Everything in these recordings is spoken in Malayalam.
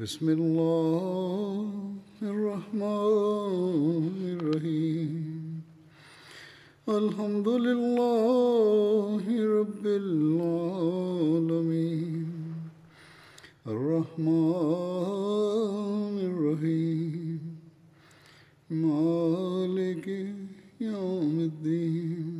بسم اللہ الرحمن الرحیم۔ الحمد للہ رب العالمین۔ الرحمن الرحیم۔ مالک یوم الدین۔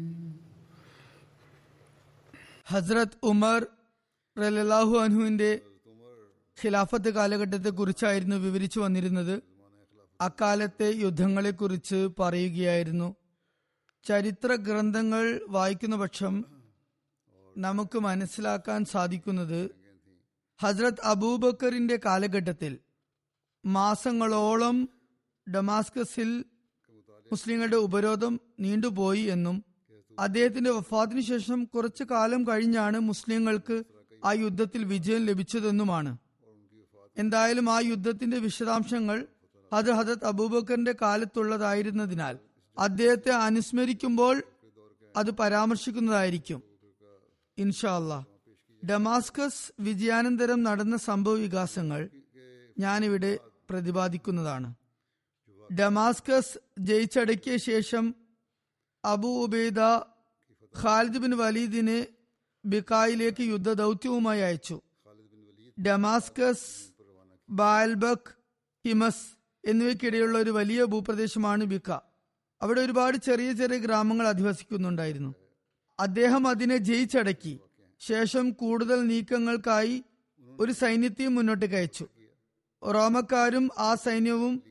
ഹസ്രത്ത് ഉമർ റലാഹു അൻഹുവിന്റെ ഖിലാഫത്ത് കാലഘട്ടത്തെ കുറിച്ചായിരുന്നു വിവരിച്ചു വന്നിരുന്നത്. അക്കാലത്തെ യുദ്ധങ്ങളെക്കുറിച്ച് പറയുകയായിരുന്നു. ചരിത്ര ഗ്രന്ഥങ്ങൾ വായിക്കുന്ന പക്ഷം നമുക്ക് മനസ്സിലാക്കാൻ സാധിക്കുന്നത് ഹസ്രത് അബൂബക്കറിന്റെ കാലഘട്ടത്തിൽ മാസങ്ങളോളം ഡമാസ്കസിൽ മുസ്ലിങ്ങളുടെ ഉപരോധം നീണ്ടുപോയി എന്നും അദ്ദേഹത്തിന്റെ വഫാത്തിന് ശേഷം കുറച്ചു കാലം കഴിഞ്ഞാണ് മുസ്ലിങ്ങൾക്ക് ആ യുദ്ധത്തിൽ വിജയം ലഭിച്ചതെന്നുമാണ്. എന്തായാലും ആ യുദ്ധത്തിന്റെ വിശദാംശങ്ങൾ അത് ഹജത് അബൂബക്കറിന്റെ കാലത്തുള്ളതായിരുന്നതിനാൽ അദ്ദേഹത്തെ അനുസ്മരിക്കുമ്പോൾ അത് പരാമർശിക്കുന്നതായിരിക്കും. ഇൻഷാല്ല ഡമാസ്കസ് വിജയാനന്തരം നടന്ന സംഭവ വികാസങ്ങൾ ഞാനിവിടെ പ്രതിപാദിക്കുന്നതാണ്. ഡമാസ്കസ് ജയിച്ചടക്കിയ ശേഷം അബു ഉബൈദ ഖാലിദ് ബിൻ വലീദിനെ ബിക്കായിലേക്ക് യുദ്ധ ദൗത്യവുമായി അയച്ചു. ഡമാസ്കസ് ബാൽബക് ഹിമസ് എന്നിവയ്ക്കിടെയുള്ള ഒരു വലിയ ഭൂപ്രദേശമാണ് ബിക്ക. അവിടെ ഒരുപാട് ചെറിയ ചെറിയ ഗ്രാമങ്ങൾ അധിവസിക്കുന്നുണ്ടായിരുന്നു. അദ്ദേഹം അതിനെ ജയിച്ചടക്കി. ശേഷം കൂടുതൽ നീക്കങ്ങൾക്കായി ഒരു സൈന്യത്തെയും മുന്നോട്ട് കയച്ചു. റോമക്കാരും ആ സൈന്യവും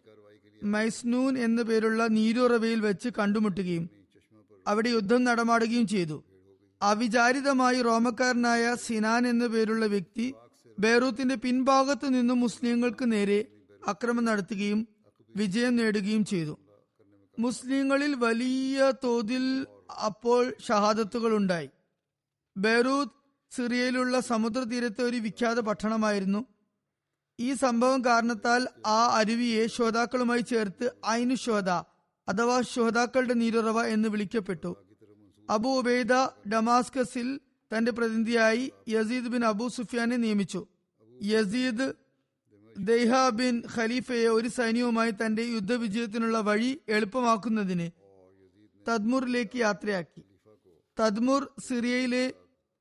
മൈസ്നൂൻ എന്ന പേരുള്ള നീരുറവയിൽ വെച്ച് കണ്ടുമുട്ടുകയും അവിടെ യുദ്ധം നടമാടുകയും ചെയ്തു. അവിചാരിതമായി റോമക്കാരനായ സിനാൻ എന്ന പേരുള്ള വ്യക്തി ബേറൂത്തിന്റെ പിൻഭാഗത്തു നിന്നും മുസ്ലിങ്ങൾക്ക് നേരെ അക്രമം നടത്തുകയും വിജയം നേടുകയും ചെയ്തു. മുസ്ലിങ്ങളിൽ വലിയ തോതിൽ അപ്പോൾ ഷഹാദത്തുകൾ ഉണ്ടായി ബെയ്റൂത്ത് സിറിയയിലുള്ള സമുദ്രതീരത്തെ ഒരു വിഖ്യാത പട്ടണമായിരുന്നു. ഈ സംഭവം കാരണത്താൽ ആ അരുവിയെ ശ്രോതാക്കളുമായി ചേർത്ത് ഐനു ശ്രോത അഥവാ ശുഹതാക്കളുടെ നീരുറവ എന്ന് വിളിക്കപ്പെട്ടു. അബു ഉബൈദ ഡമാസ്കസിൽ തന്റെ പ്രതിനിധിയായി യസീദ് ബിൻ അബു സുഫിയാനെ നിയമിച്ചു. യസീദ് ദൈഹ ബിൻ ഖലീഫയെ ഒരു സൈന്യവുമായി തന്റെ യുദ്ധവിജയത്തിനുള്ള വഴി എളുപ്പമാക്കുന്നതിന് തദ്മുറിലേക്ക് യാത്രയാക്കി. തദ്മൂർ സിറിയയിലെ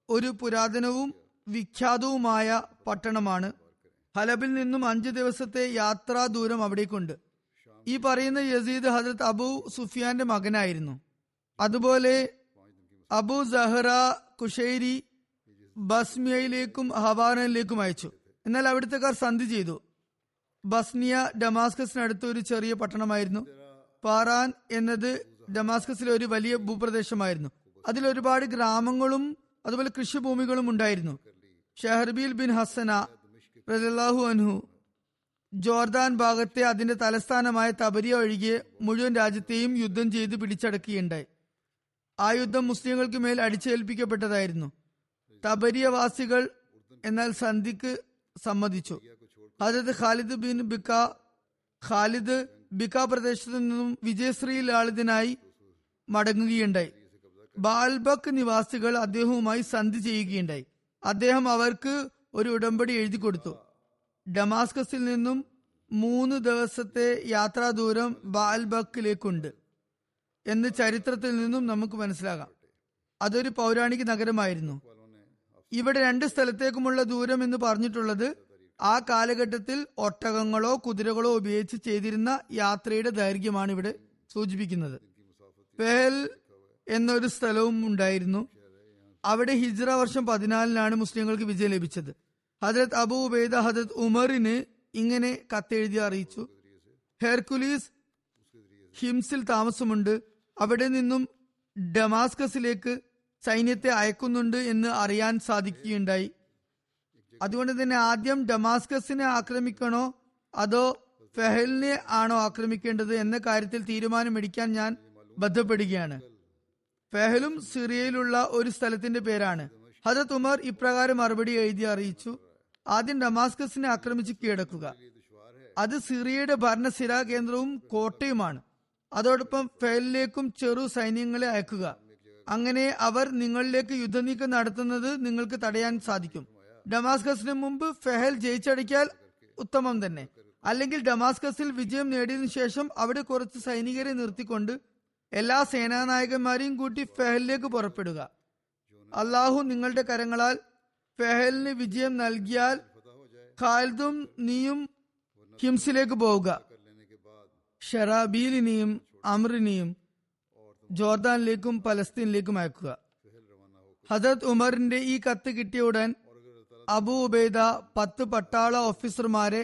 ഒരു പുരാതനവും വിഖ്യാതവുമായ പട്ടണമാണ്. ഹലബിൽ നിന്നും അഞ്ച് ദിവസത്തെ യാത്രാ ദൂരം അവിടേക്കുണ്ട്. ഈ പറയുന്ന യസീദ് ഹജരത് അബു സുഫിയാന്റെ മകനായിരുന്നു. അതുപോലെ അബു സഹറ കുഷൈരി ബസ്മിയയിലേക്കും ഹവാനയിലേക്കും അയച്ചു. എന്നാൽ അവിടുത്തെക്കാർ സന്ധി ചെയ്തു. ബസ്നിയ ഡമാസ്കസിനടുത്ത് ഒരു ചെറിയ പട്ടണമായിരുന്നു. പാറാൻ എന്നത് ഡമാസ്കസിലെ ഒരു വലിയ ഭൂപ്രദേശമായിരുന്നു. അതിൽ ഒരുപാട് ഗ്രാമങ്ങളും അതുപോലെ കൃഷിഭൂമികളും ഉണ്ടായിരുന്നു. ഷഹർബീൽ ബിൻ ഹസന റലാഹു അൻഹു ജോർദാൻ ഭാഗത്തെ അതിന്റെ തലസ്ഥാനമായ തബരിയ ഒഴികെ മുഴുവൻ രാജ്യത്തെയും യുദ്ധം ചെയ്ത് പിടിച്ചടക്കുകയുണ്ടായി. ആ യുദ്ധം മുസ്ലിങ്ങൾക്ക് മേൽ അടിച്ചേൽപ്പിക്കപ്പെട്ടതായിരുന്നു. തബരിയവാസികൾ എന്നാൽ സന്ധിക്ക് സമ്മതിച്ചു. അതത് ഖാലിദ് ബിൻ ബിക്ക ഖാലിദ് ബിക്ക പ്രദേശത്തു നിന്നും വിജയശ്രീ ലാളിതനായി മടങ്ങുകയുണ്ടായി. ബാൽബക് നിവാസികൾ അദ്ദേഹവുമായി സന്ധി ചെയ്യുകയുണ്ടായി. അദ്ദേഹം അവർക്ക് ഒരു ഉടമ്പടി എഴുതി കൊടുത്തു ഡമാസ്കസിൽ നിന്നും മൂന്ന് ദിവസത്തെ യാത്രാ ദൂരം ബാൽബക്കിലേക്കുണ്ട് എന്ന് ചരിത്രത്തിൽ നിന്നും നമുക്ക് മനസ്സിലാകാം. അതൊരു പൗരാണിക നഗരമായിരുന്നു. ഇവിടെ രണ്ട് സ്ഥലത്തേക്കുമുള്ള ദൂരം എന്ന് പറഞ്ഞിട്ടുള്ളത് ആ കാലഘട്ടത്തിൽ ഒട്ടകങ്ങളോ കുതിരകളോ ഉപയോഗിച്ച് ചെയ്തിരുന്ന യാത്രയുടെ ദൈർഘ്യമാണ് ഇവിടെ സൂചിപ്പിക്കുന്നത്. പെഹൽ എന്നൊരു സ്ഥലവും ഉണ്ടായിരുന്നു. അവിടെ ഹിജ്റ വർഷം പതിനാലിനാണ് മുസ്ലിങ്ങൾക്ക് വിജയം ലഭിച്ചത്. ഹജരത് അബൂ ഉബൈദ ഹജരത് ഉമറിന് ഇങ്ങനെ കത്തെഴുതി അറിയിച്ചു. ഹെർക്കുലീസ് ഹിംസിൽ താമസമുണ്ട്. അവിടെ നിന്നും ഡമാസ്കസിലേക്ക് സൈന്യത്തെ അയക്കുന്നുണ്ട് എന്ന് അറിയാൻ സാധിക്കുകയുണ്ടായി. അതുകൊണ്ട് തന്നെ ആദ്യം ഡമാസ്കസിനെ ആക്രമിക്കണോ അതോ ഫെഹലിനെ ആണോ ആക്രമിക്കേണ്ടത് എന്ന കാര്യത്തിൽ തീരുമാനമെടുക്കാൻ ഞാൻ ബന്ധപ്പെടുകയാണ് ഫെഹലും സിറിയയിലുള്ള ഒരു സ്ഥലത്തിന്റെ പേരാണ്. ഹജത് ഉമർ ഇപ്രകാരം മറുപടി എഴുതി അറിയിച്ചു. ആദ്യം ഡമാസ്കസിനെ ആക്രമിച്ച് കീഴടക്കുക. അത് സിറിയയുടെ ഭരണസിരാ കേന്ദ്രവും കോട്ടയുമാണ്. അതോടൊപ്പം ഫയലിലേക്കും ചെറു സൈന്യങ്ങളെ അയക്കുക. അങ്ങനെ അവർ നിങ്ങളിലേക്ക് യുദ്ധനീക്കം നടത്തുന്നത് നിങ്ങൾക്ക് തടയാൻ സാധിക്കും. ഡമാസ്കസിന് മുമ്പ് ഫെഹൽ ജയിച്ചടിക്കാൽ ഉത്തമം തന്നെ. അല്ലെങ്കിൽ ഡമാസ്കസിൽ വിജയം നേടിയതിനു ശേഷം അവിടെ കുറച്ച് സൈനികരെ നിർത്തിക്കൊണ്ട് എല്ലാ സേനാനായകന്മാരെയും കൂട്ടി ഫെഹലിലേക്ക് പുറപ്പെടുക. അള്ളാഹു നിങ്ങളുടെ കരങ്ങളാൽ ഫെഹലിന് വിജയം നൽകിയാൽ ഖാലിദും നീയും ഹിംസിലേക്ക് പോവുക. ഷറാബീലിനെയും അമറിനെയും ജോർദാനിലേക്കും പലസ്തീനിലേക്കും അയക്കുക. ഹജത് ഉമറിന്റെ ഈ കത്ത് കിട്ടിയ ഉടൻ അബു ഉബൈദ പത്ത് പട്ടാള ഓഫീസർമാരെ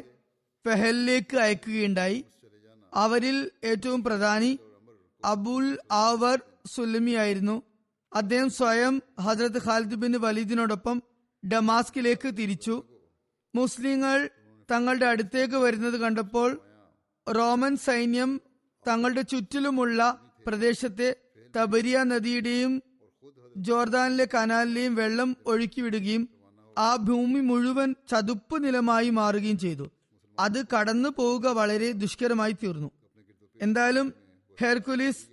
ഫെഹലിലേക്ക് അയക്കുകയുണ്ടായി. അവരിൽ ഏറ്റവും പ്രധാനി അബുൽ ആവർ സുലമി ആയിരുന്നു. അദ്ദേഹം സ്വയം ഹജരത് ഖാലിദ് ബിൻ വലീദിനോടൊപ്പം ഡമാസ്കിലേക്ക് തിരിച്ചു. മുസ്ലിങ്ങൾ തങ്ങളുടെ അടുത്തേക്ക് വരുന്നത് കണ്ടപ്പോൾ റോമൻ സൈന്യം തങ്ങളുടെ ചുറ്റിലുമുള്ള പ്രദേശത്തെ തബരിയ നദിയുടെയും ജോർദാനിലെ കനാലിലെയും വെള്ളം ഒഴുക്കിവിടുകയും ആ ഭൂമി മുഴുവൻ ചതുപ്പ് നിലമായി മാറുകയും ചെയ്തു. അത് കടന്നു പോവുക വളരെ ദുഷ്കരമായി തീർന്നു. എന്തായാലും ഹെർക്കുലിസ്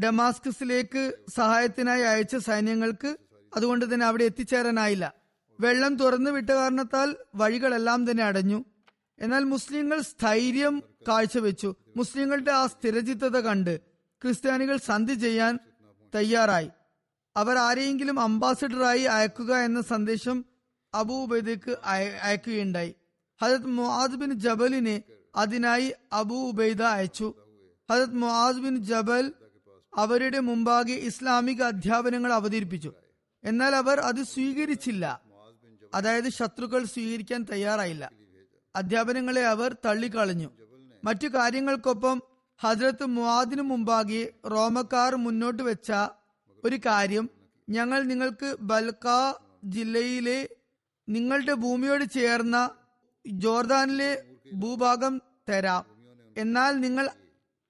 ഡമാസ്കസിലേക്ക് സഹായത്തിനായി അയച്ച സൈന്യങ്ങൾക്ക് അതുകൊണ്ട് തന്നെ അവിടെ എത്തിച്ചേരാനായില്ല. വെള്ളം തുറന്നു വിട്ട കാരണത്താൽ വഴികളെല്ലാം തന്നെ അടഞ്ഞു. എന്നാൽ മുസ്ലിങ്ങൾ സ്ഥൈര്യം കാഴ്ചവെച്ചു. മുസ്ലിങ്ങളുടെ ആ സ്ഥിരചിത്തത കണ്ട് ക്രിസ്ത്യാനികൾ സന്ധി ചെയ്യാൻ തയ്യാറായി. അവർ ആരെയെങ്കിലും അംബാസിഡറായി അയക്കുക എന്ന സന്ദേശം അബൂ ഉബൈദക്ക് അയ- അയക്കുകയുണ്ടായി. ഹജത് മുആദ് ബിൻ ജബലിനെ അതിനായി അബൂ ഉബൈദ അയച്ചു. ഹജത് മുആദ് ബിൻ ജബൽ അവരുടെ മുമ്പാകെ ഇസ്ലാമിക അധ്യാപനങ്ങൾ അവതരിപ്പിച്ചു. എന്നാൽ അവർ അത് സ്വീകരിച്ചില്ല. അതായത് ശത്രുക്കൾ സ്വീകരിക്കാൻ തയ്യാറായില്ല. അധ്യാപനങ്ങളെ അവർ തള്ളിക്കളഞ്ഞു. മറ്റു കാര്യങ്ങൾക്കൊപ്പം ഹജ്രത്ത് മുവാദിനു മുമ്പാകെ റോമക്കാർ മുന്നോട്ട് വെച്ച ഒരു കാര്യം ഞങ്ങൾ നിങ്ങൾക്ക് ബൽക്ക ജില്ലയിലെ നിങ്ങളുടെ ഭൂമിയോട് ചേർന്ന ജോർദാനിലെ ഭൂഭാഗം തരാം. എന്നാൽ നിങ്ങൾ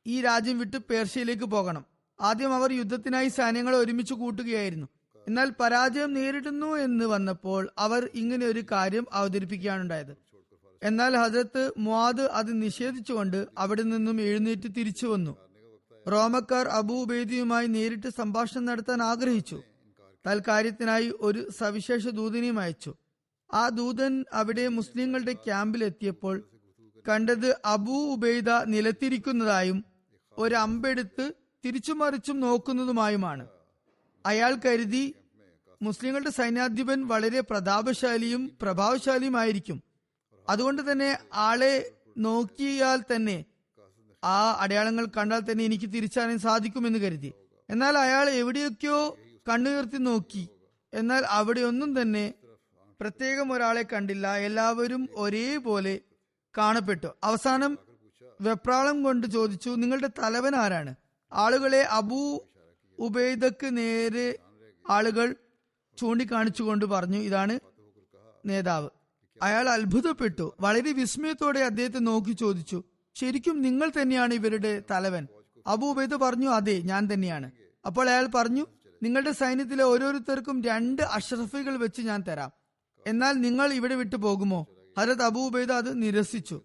ഈ രാജ്യം വിട്ട് പേർഷ്യയിലേക്ക് പോകണം. ആദ്യം അവർ യുദ്ധത്തിനായി സൈന്യങ്ങളെ ഒരുമിച്ച് കൂട്ടുകയായിരുന്നു. എന്നാൽ പരാജയം നേരിടുന്നു എന്ന് വന്നപ്പോൾ അവർ ഇങ്ങനെ ഒരു കാര്യം അവതരിപ്പിക്കുകയാണുണ്ടായത്. എന്നാൽ ഹജരത്ത് മുവാദ് അത് നിഷേധിച്ചുകൊണ്ട് അവിടെ നിന്നും എഴുന്നേറ്റ് തിരിച്ചു വന്നു. റോമക്കാർ അബൂബേദിയുമായി നേരിട്ട് സംഭാഷണം നടത്താൻ ആഗ്രഹിച്ചു. തൽക്കാര്യത്തിനായി ഒരു സവിശേഷ ദൂതനെയും അയച്ചു. ആ ദൂതൻ അവിടെ മുസ്ലിങ്ങളുടെ ക്യാമ്പിൽ എത്തിയപ്പോൾ കണ്ടത് അബൂ ഉബൈദ നിലത്തിരിക്കുന്നതായും ഒരു അമ്പെടുത്ത് തിരിച്ചു മറിച്ചും നോക്കുന്നതുമായുമാണ്. അയാൾ കരുതി മുസ്ലിങ്ങളുടെ സൈന്യാധിപൻ വളരെ പ്രതാപശാലിയും പ്രഭാവശാലിയുമായിരിക്കും. അതുകൊണ്ട് തന്നെ ആളെ നോക്കിയാൽ തന്നെ ആ അടയാളങ്ങൾ കണ്ടാൽ തന്നെ എനിക്ക് തിരിച്ചറിയാൻ സാധിക്കുമെന്ന് കരുതി. എന്നാൽ അയാൾ എവിടെയൊക്കെയോ കണ്ണുയർത്തി നോക്കി. എന്നാൽ അവിടെയൊന്നും തന്നെ പ്രത്യേകം ഒരാളെ കണ്ടില്ല. എല്ലാവരും ഒരേപോലെ കാണപ്പെട്ടു. അവസാനം വെപ്രാളം കൊണ്ട് ചോദിച്ചു നിങ്ങളുടെ തലവൻ ആരാണ്? ആളുകളെ അബൂ ഉബൈദക്ക് നേരെ ആളുകൾ ചൂണ്ടിക്കാണിച്ചുകൊണ്ട് പറഞ്ഞു ഇതാണ് നേതാവ്. അയാൾ അത്ഭുതപ്പെട്ടു. വളരെ വിസ്മയത്തോടെ അദ്ദേഹത്തെ നോക്കി ചോദിച്ചു ശരിക്കും നിങ്ങൾ തന്നെയാണ് ഇവരുടെ തലവൻ? അബൂബൈദ് പറഞ്ഞു അതെ ഞാൻ തന്നെയാണ്. അപ്പോൾ അയാൾ പറഞ്ഞു നിങ്ങളുടെ സൈന്യത്തിലെ ഓരോരുത്തർക്കും രണ്ട് അഷ്റഫികൾ വെച്ച് ഞാൻ തരാം. എന്നാൽ നിങ്ങൾ ഇവിടെ വിട്ടു പോകുമോ? ഹരത് അബൂ അത് നിരസിച്ചു.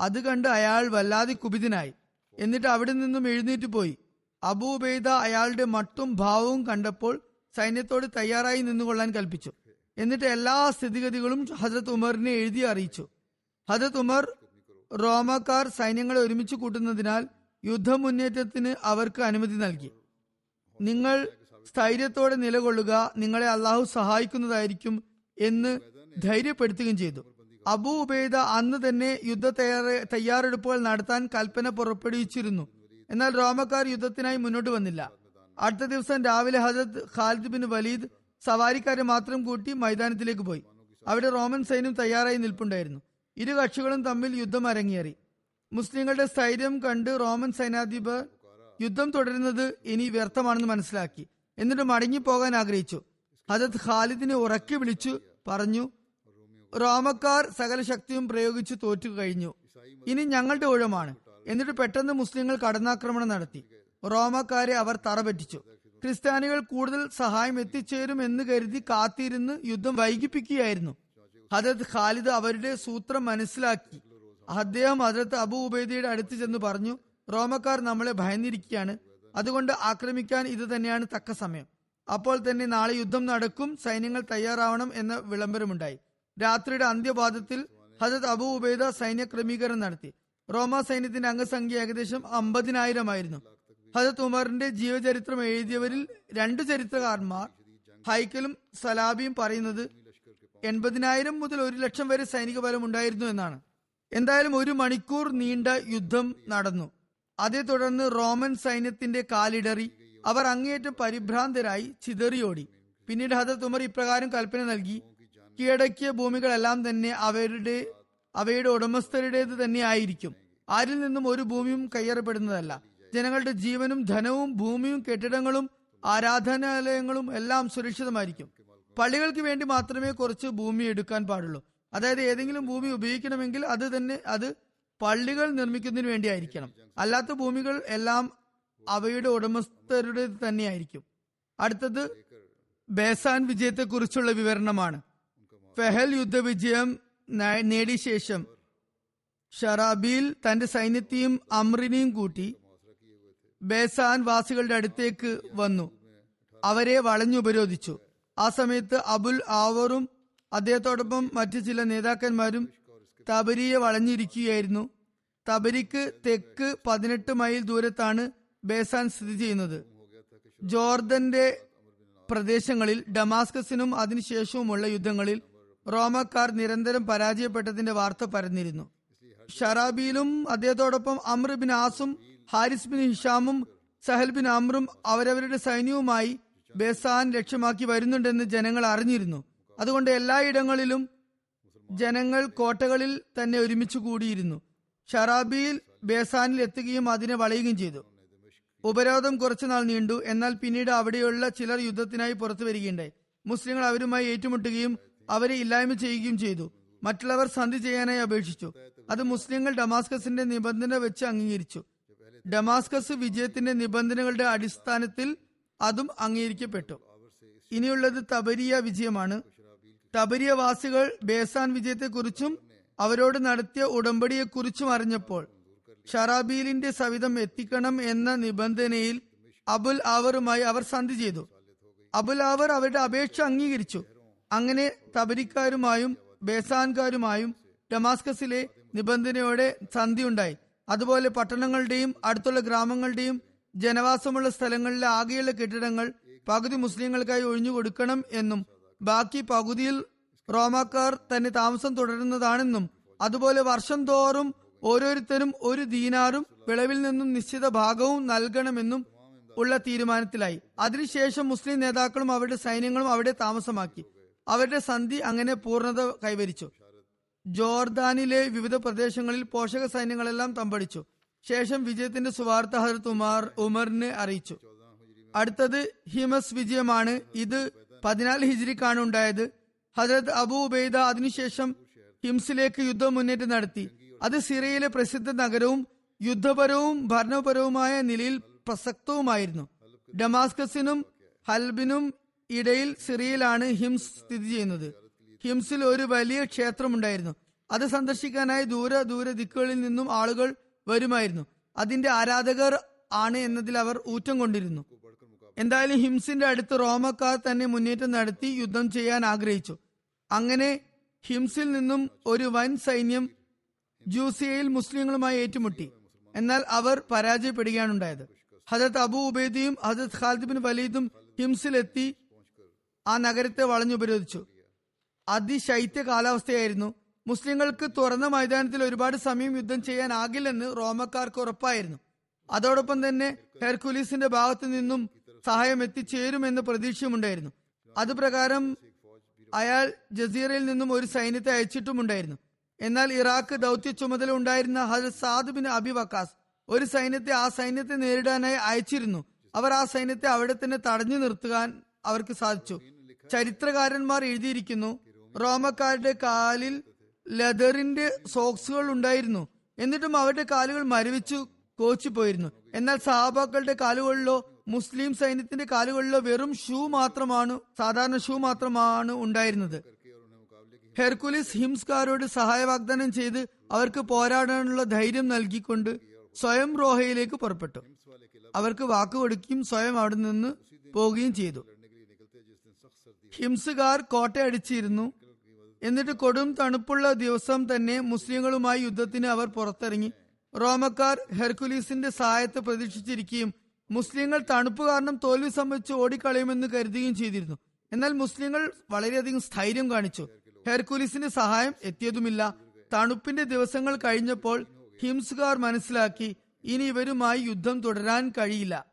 അത് കണ്ട് അയാൾ വല്ലാതെ കുപിതനായി. എന്നിട്ട് അവിടെ നിന്നും എഴുന്നേറ്റ് പോയി. അബൂബൈദ അയാളുടെ മട്ടും ഭാവവും കണ്ടപ്പോൾ സൈന്യത്തോട് തയ്യാറായി നിന്നുകൊള്ളാൻ കൽപ്പിച്ചു. എന്നിട്ട് എല്ലാ സ്ഥിതിഗതികളും ഹജരത് ഉമറിനെ എഴുതി അറിയിച്ചു. ഹജരത് ഉമർ റോമക്കാർ സൈന്യങ്ങളെ ഒരുമിച്ച് കൂട്ടുന്നതിനാൽ യുദ്ധമുന്നേറ്റത്തിന് അവർക്ക് അനുമതി നൽകി. നിങ്ങൾ സ്ഥൈര്യത്തോടെ നിലകൊള്ളുക നിങ്ങളെ അള്ളാഹു സഹായിക്കുന്നതായിരിക്കും എന്ന് ധൈര്യപ്പെടുത്തുകയും ചെയ്തു. അബൂ ഉബൈദ അന്ന് തന്നെ യുദ്ധ തയ്യാറ- തയ്യാറെടുപ്പുകൾ നടത്താൻ കൽപ്പന പുറപ്പെടുവിച്ചിരുന്നു. എന്നാൽ റോമക്കാർ യുദ്ധത്തിനായി മുന്നോട്ട് വന്നില്ല. അടുത്ത ദിവസം രാവിലെ ഹജത് ഖാലിദ് ബിൻ വലീദ് സവാരിക്കാരെ മാത്രം കൂട്ടി മൈതാനത്തിലേക്ക് പോയി. അവിടെ റോമൻ സൈന്യം തയ്യാറായി നിൽപ്പുണ്ടായിരുന്നു. ഇരു കക്ഷികളും തമ്മിൽ യുദ്ധം അരങ്ങേറി. മുസ്ലിങ്ങളുടെ സ്ഥൈര്യം കണ്ട് റോമൻ സൈനാധിപർ യുദ്ധം തുടരുന്നത് ഇനി വ്യർത്ഥമാണെന്ന് മനസ്സിലാക്കി. എന്നിട്ട് മടങ്ങി പോകാൻ ആഗ്രഹിച്ചു. ഹജത് ഖാലിദിനെ ഉറക്കി വിളിച്ചു പറഞ്ഞു റോമക്കാർ സകല ശക്തിയും പ്രയോഗിച്ച് തോറ്റു കഴിഞ്ഞു. ഇനി ഞങ്ങളുടെ ഊഴമാണ്. എന്നിട്ട് പെട്ടെന്ന് മുസ്ലിങ്ങൾ കടന്നാക്രമണം നടത്തി. റോമക്കാരെ അവർ തറപറ്റിച്ചു. ക്രിസ്ത്യാനികൾ കൂടുതൽ സഹായം എത്തിച്ചേരും എന്ന് കരുതി കാത്തിരുന്ന് യുദ്ധം വൈകിപ്പിക്കുകയായിരുന്നു. ഹജരത് ഖാലിദ് അവരുടെ സൂത്രം മനസ്സിലാക്കി. അദ്ദേഹം ഹജരത്ത് അബു ഉബൈദയുടെ അടുത്ത് ചെന്ന് പറഞ്ഞു റോമക്കാർ നമ്മളെ ഭയന്നിരിക്കുകയാണ്. അതുകൊണ്ട് ആക്രമിക്കാൻ ഇത് തന്നെയാണ് തക്ക സമയം. അപ്പോൾ തന്നെ നാളെ യുദ്ധം നടക്കും സൈന്യങ്ങൾ തയ്യാറാവണം എന്ന വിളംബരമുണ്ടായി. രാത്രിയുടെ അന്ത്യപാദത്തിൽ ഹജത് അബു ഉബൈദ സൈന്യ ക്രമീകരണം നടത്തി. റോമ സൈന്യത്തിന്റെ അംഗസംഖ്യ ഏകദേശം അമ്പതിനായിരമായിരുന്നു. ഹജരത് ഉമറിന്റെ ജീവചരിത്രം എഴുതിയവരിൽ രണ്ട് ചരിത്രകാരന്മാർ ഹൈക്കലും സലാബിയും പറയുന്നത് എൺപതിനായിരം മുതൽ ഒരു ലക്ഷം വരെ സൈനിക ബലം ഉണ്ടായിരുന്നു എന്നാണ്. എന്തായാലും ഒരു മണിക്കൂർ നീണ്ട യുദ്ധം നടന്നു. അതേ തുടർന്ന് റോമൻ സൈന്യത്തിന്റെ കാലിടറി അവർ അങ്ങേയറ്റം പരിഭ്രാന്തരായി ചിതറിയോടി. പിന്നീട് ഹജത് ഉമർ ഇപ്രകാരം കൽപ്പന നൽകി കീഴടക്കിയ ഭൂമികളെല്ലാം തന്നെ അവരുടെ അവയുടെ ഉടമസ്ഥരുടേത് തന്നെ ആയിരിക്കും. ആരിൽ നിന്നും ഒരു ഭൂമിയും കയ്യേറപ്പെടുന്നതല്ല. ജനങ്ങളുടെ ജീവനും ധനവും ഭൂമിയും കെട്ടിടങ്ങളും ആരാധനാലയങ്ങളും എല്ലാം സുരക്ഷിതമായിരിക്കും. പള്ളികൾക്ക് വേണ്ടി മാത്രമേ കുറച്ച് ഭൂമി എടുക്കാൻ പാടുള്ളൂ. അതായത് ഏതെങ്കിലും ഭൂമി ഉപയോഗിക്കണമെങ്കിൽ അത് തന്നെ അത് പള്ളികൾ നിർമ്മിക്കുന്നതിന് വേണ്ടിയായിരിക്കണം. അല്ലാത്ത ഭൂമികൾ എല്ലാം അവയുടെ ഉടമസ്ഥരുടെ തന്നെയായിരിക്കും. അടുത്തത് ബേസാൻ വിജയത്തെക്കുറിച്ചുള്ള വിവരണമാണ്. ഫെഹൽ യുദ്ധവിജയം നേടിയ ശേഷം ഷറാബിൽ തന്റെ സൈന്യത്തെയും അമ്രിനെയും കൂട്ടി ബേസാൻ വാസികളുടെ അടുത്തേക്ക് വന്നു. അവരെ വളഞ്ഞുപരോധിച്ചു. ആ സമയത്ത് അബുൽ ആവറും അദ്ദേഹത്തോടൊപ്പം മറ്റു ചില നേതാക്കന്മാരും തബരിയെ വളഞ്ഞിരിക്കുകയായിരുന്നു. തബരിക്ക് തെക്ക് പതിനെട്ട് മൈൽ ദൂരത്താണ് ബേസാൻ സ്ഥിതി ചെയ്യുന്നത്. ജോർദന്റെ പ്രദേശങ്ങളിൽ ഡമാസ്കസിനും അതിനുശേഷവുമുള്ള യുദ്ധങ്ങളിൽ റോമക്കാർ നിരന്തരം പരാജയപ്പെട്ടതിന്റെ വാർത്ത പരന്നിരുന്നു. ഷറാബിയിലും അദ്ദേഹത്തോടൊപ്പം അമ്രബിൻ ആസും ഹാരിസ് ബിൻ ഹിഷാമും സഹൽ ബിൻ അമ്രും അവരവരുടെ സൈന്യവുമായി ബേസാൻ ലക്ഷ്യമാക്കി വരുന്നുണ്ടെന്ന് ജനങ്ങൾ അറിഞ്ഞിരുന്നു. അതുകൊണ്ട് എല്ലായിടങ്ങളിലും ജനങ്ങൾ കോട്ടകളിൽ തന്നെ ഒരുമിച്ച് കൂടിയിരുന്നു. ഷറാബിയിൽ ബേസാനിൽ എത്തുകയും അതിനെ വളയുകയും ചെയ്തു. ഉപരോധം കുറച്ചുനാൾ നീണ്ടു. എന്നാൽ പിന്നീട് അവിടെയുള്ള ചിലർ യുദ്ധത്തിനായി പുറത്തു വരികയുണ്ടായി. മുസ്ലിങ്ങൾ അവരുമായി ഏറ്റുമുട്ടുകയും അവരെ ഇല്ലായ്മ ചെയ്യുകയും ചെയ്തു. മറ്റുള്ളവർ സന്ധി ചെയ്യാനായി അപേക്ഷിച്ചു. അത് മുസ്ലിങ്ങൾ ഡമാസ്കസിന്റെ നിബന്ധന വെച്ച് അംഗീകരിച്ചു. ഡമാസ്കസ് വിജയത്തിന്റെ നിബന്ധനകളുടെ അടിസ്ഥാനത്തിൽ അതും അംഗീകരിക്കപ്പെട്ടു. ഇനിയുള്ളത് തബരിയ വിജയമാണ്. തബരിയ വാസികൾ ബേസാൻ വിജയത്തെക്കുറിച്ചും അവരോട് നടത്തിയ ഉടമ്പടിയെക്കുറിച്ചും അറിഞ്ഞപ്പോൾ ഷറാബീലിന്റെ സവിധം എത്തിക്കണം എന്ന നിബന്ധനയിൽ അബുൽ ആവറുമായി അവർ സന്ധി ചെയ്തു. അബുൽ ആവർ അവരുടെ അപേക്ഷ അംഗീകരിച്ചു. അങ്ങനെ തബരിക്കാരുമായും ബേസാൻകാരുമായും ഡമാസ്കസിലെ നിബന്ധനയോടെ സന്ധി ഉണ്ടായി അതുപോലെ പട്ടണങ്ങളുടെയും അടുത്തുള്ള ഗ്രാമങ്ങളുടെയും ജനവാസമുള്ള സ്ഥലങ്ങളിലെ ആകെയുള്ള കെട്ടിടങ്ങൾ പകുതി മുസ്ലിങ്ങൾക്കായി ഒഴിഞ്ഞു കൊടുക്കണം എന്നും ബാക്കി പകുതിയിൽ റോമാക്കാർ തന്നെ താമസം തുടരുന്നതാണെന്നും അതുപോലെ വർഷം തോറും ഓരോരുത്തരും ഒരു ദീനാറും വിളവിൽ നിന്നും നിശ്ചിത ഭാഗവും നൽകണമെന്നും ഉള്ള തീരുമാനത്തിലായി. അതിനുശേഷം മുസ്ലിം നേതാക്കളും അവരുടെ സൈന്യങ്ങളും അവിടെ താമസമാക്കി. അവരുടെ സന്ധി അങ്ങനെ പൂർണത കൈവരിച്ചു. ജോർദാനിലെ വിവിധ പ്രദേശങ്ങളിൽ പോഷക സൈന്യങ്ങളെല്ലാം തമ്പടിച്ചു. ശേഷം വിജയത്തിന്റെ സുവാർത്ത ഹജരത്ത് ഉമാർ ഉമറിനെ അറിയിച്ചു. അടുത്തത് ഹിമസ് വിജയമാണ്. ഇത് പതിനാല് ഹിജിരിക്കാണ് ഉണ്ടായത്. ഹജരത് അബു ഉബൈദ അതിനുശേഷം ഹിംസിലേക്ക് യുദ്ധം മുന്നേറ്റം നടത്തി. അത് സിറിയയിലെ പ്രസിദ്ധ നഗരവും യുദ്ധപരവും ഭരണപരവുമായ നിലയിൽ പ്രസക്തവുമായിരുന്നു. ഡമാസ്കസിനും ഹൽബിനും ഇടയിൽ സിറിയയിലാണ് ഹിംസ് സ്ഥിതി ചെയ്യുന്നത്. ഹിംസിൽ ഒരു വലിയ ക്ഷേത്രമുണ്ടായിരുന്നു. അത് സന്ദർശിക്കാനായി ദൂര ദൂര ദിക്കുകളിൽ നിന്നും ആളുകൾ വരുമായിരുന്നു. അതിന്റെ ആരാധകർ ആണ് എന്നതിൽ അവർ ഊറ്റം കൊണ്ടിരുന്നു. എന്തായാലും ഹിംസിന്റെ അടുത്ത് റോമക്കാർ തന്നെ മുന്നേറ്റം നടത്തി യുദ്ധം ചെയ്യാൻ ആഗ്രഹിച്ചു. അങ്ങനെ ഹിംസിൽ നിന്നും ഒരു വൻ സൈന്യം ജൂസിയയിൽ മുസ്ലിങ്ങളുമായി ഏറ്റുമുട്ടി. എന്നാൽ അവർ പരാജയപ്പെടുകയാണ് ഉണ്ടായത് ഹജരത് അബു ഉബൈദിയും ഹജത് ഖാലിദ് ബിൻ വലീദും ഹിംസിലെത്തി ആ നഗരത്തെ വളഞ്ഞുപരോധിച്ചു. അതിശൈത്യ കാലാവസ്ഥയായിരുന്നു. മുസ്ലിങ്ങൾക്ക് തുറന്ന മൈതാനത്തിൽ ഒരുപാട് സമയം യുദ്ധം ചെയ്യാനാകില്ലെന്ന് റോമക്കാർക്ക് ഉറപ്പായിരുന്നു. അതോടൊപ്പം തന്നെ ഹെർക്കുലീസിന്റെ ഭാഗത്തു നിന്നും സഹായം എത്തിച്ചേരുമെന്ന് പ്രതീക്ഷയുമുണ്ടായിരുന്നു. അതുപ്രകാരം അയാൾ ജസീറയിൽ നിന്നും ഒരു സൈന്യത്തെ അയച്ചിട്ടുമുണ്ടായിരുന്നു. എന്നാൽ ഇറാഖ് ദൗത്യ ചുമതല ഉണ്ടായിരുന്ന സാദ് ബിൻ അബി വക്കാസ് ഒരു സൈന്യത്തെ ആ സൈന്യത്തെ നേരിടാനായി അയച്ചിരുന്നു. അവർ ആ സൈന്യത്തെ അവിടെ തന്നെ തടഞ്ഞു നിർത്തുവാൻ അവർക്ക് സാധിച്ചു. ചരിത്രകാരന്മാർ എഴുതിയിരിക്കുന്നു റോമക്കാരുടെ കാലിൽ ലെതറിന്റെ സോക്സുകൾ ഉണ്ടായിരുന്നു. എന്നിട്ടും അവരുടെ കാലുകൾ മരവിച്ചു കോച്ചു പോയിരുന്നു എന്നാൽ സഹാബാക്കളുടെ കാലുകളിലോ മുസ്ലിം സൈന്യത്തിന്റെ കാലുകളിലോ വെറും ഷൂ മാത്രമാണ് സാധാരണ ഷൂ മാത്രമാണ് ഉണ്ടായിരുന്നത്. ഹെർക്കുലിസ് ഹിംസ്കാരോട് സഹായ വാഗ്ദാനം ചെയ്ത് അവർക്ക് പോരാടാനുള്ള ധൈര്യം നൽകിക്കൊണ്ട് സ്വയം റോഹയിലേക്ക് പുറപ്പെട്ടു. അവർക്ക് വാക്ക് കൊടുക്കുകയും സ്വയം അവിടെ നിന്ന് പോവുകയും ചെയ്തു. ഹിംസുകാർ കോട്ടയടിച്ചിരുന്നു. എന്നിട്ട് കൊടും തണുപ്പുള്ള ദിവസം തന്നെ മുസ്ലിങ്ങളുമായി യുദ്ധത്തിന് അവർ പുറത്തിറങ്ങി. റോമക്കാർ ഹെർക്കുലീസിന്റെ സഹായത്തെ പ്രതീക്ഷിച്ചിരിക്കുകയും മുസ്ലിങ്ങൾ തണുപ്പ് കാരണം തോൽവി സംബന്ധിച്ച് ഓടിക്കളയുമെന്ന് കരുതുകയും ചെയ്തിരുന്നു. എന്നാൽ മുസ്ലിങ്ങൾ വളരെയധികം സ്ഥൈര്യം കാണിച്ചു. ഹെർക്കുലീസിന്റെ സഹായം എത്തിയതുമില്ല. തണുപ്പിന്റെ ദിവസങ്ങൾ കഴിഞ്ഞപ്പോൾ ഹിംസുകാർ മനസ്സിലാക്കി ഇനി ഇവരുമായി യുദ്ധം തുടരാൻ കഴിയില്ല.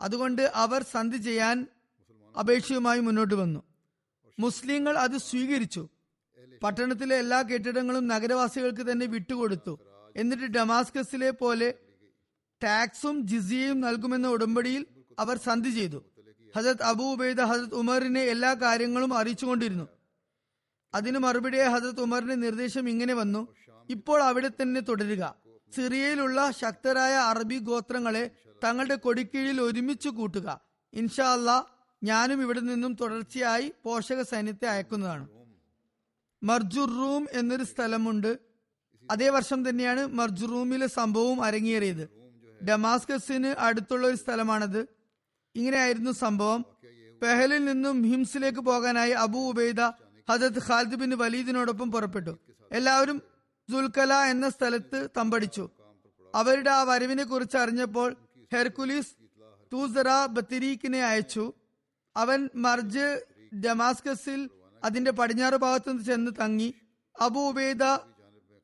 അതുകൊണ്ട് അവർ സന്ധി ചെയ്യാൻ അപേക്ഷയുമായി മുന്നോട്ട് വന്നു. മുസ്ലിങ്ങൾ അത് സ്വീകരിച്ചു. പട്ടണത്തിലെ എല്ലാ കെട്ടിടങ്ങളും നഗരവാസികൾക്ക് തന്നെ വിട്ടുകൊടുത്തു. എന്നിട്ട് ഡമാസ്കസിലെ പോലെ ടാക്സും ജിസിയയും നൽകുമെന്ന ഉടമ്പടിയിൽ അവർ സന്ധി ചെയ്തു. ഹജത് അബു ഉബൈദ ഹജത് ഉമറിനെ എല്ലാ കാര്യങ്ങളും അറിയിച്ചുകൊണ്ടിരുന്നു. അതിനു മറുപടിയായി ഹജത് ഉമറിന്റെ നിർദ്ദേശം ഇങ്ങനെ വന്നു. ഇപ്പോൾ അവിടെ തന്നെ തുടരുക. സിറിയയിലുള്ള ശക്തരായ അറബി ഗോത്രങ്ങളെ തങ്ങളുടെ കൊടിക്കീഴിൽ ഒരുമിച്ച് കൂട്ടുക. ഇൻഷാ അല്ലാ ഞാനും ഇവിടെ നിന്നും തുടർച്ചയായി പോഷക സൈന്യത്തെ അയക്കുന്നതാണ്. മർജുറൂം എന്നൊരു സ്ഥലമുണ്ട്. അതേ വർഷം തന്നെയാണ് മർജുറൂമിലെ സംഭവവും അരങ്ങേറിയത്. ഡമാസ്കസിന് അടുത്തുള്ള ഒരു സ്ഥലമാണത്. ഇങ്ങനെയായിരുന്നു സംഭവം. പെഹലിൽ നിന്നും ഹിംസിലേക്ക് പോകാനായി Abu Ubaida Hazrat Khalid bin വലീദിനോടൊപ്പം പുറപ്പെട്ടു. എല്ലാവരും ദുൽക്കല എന്ന സ്ഥലത്ത് തമ്പടിച്ചു. അവരുടെ ആ വരവിനെ കുറിച്ച് അറിഞ്ഞപ്പോൾ ഹെർക്കുലീസ് തൂസറ ബത്തിരീക്കിനെ അയച്ചു. അവൻ മർജ് ഡമാസ്കസിൽ അതിന്റെ പടിഞ്ഞാറ് ഭാഗത്ത് നിന്ന് ചെന്ന് തങ്ങി അബൂബേദ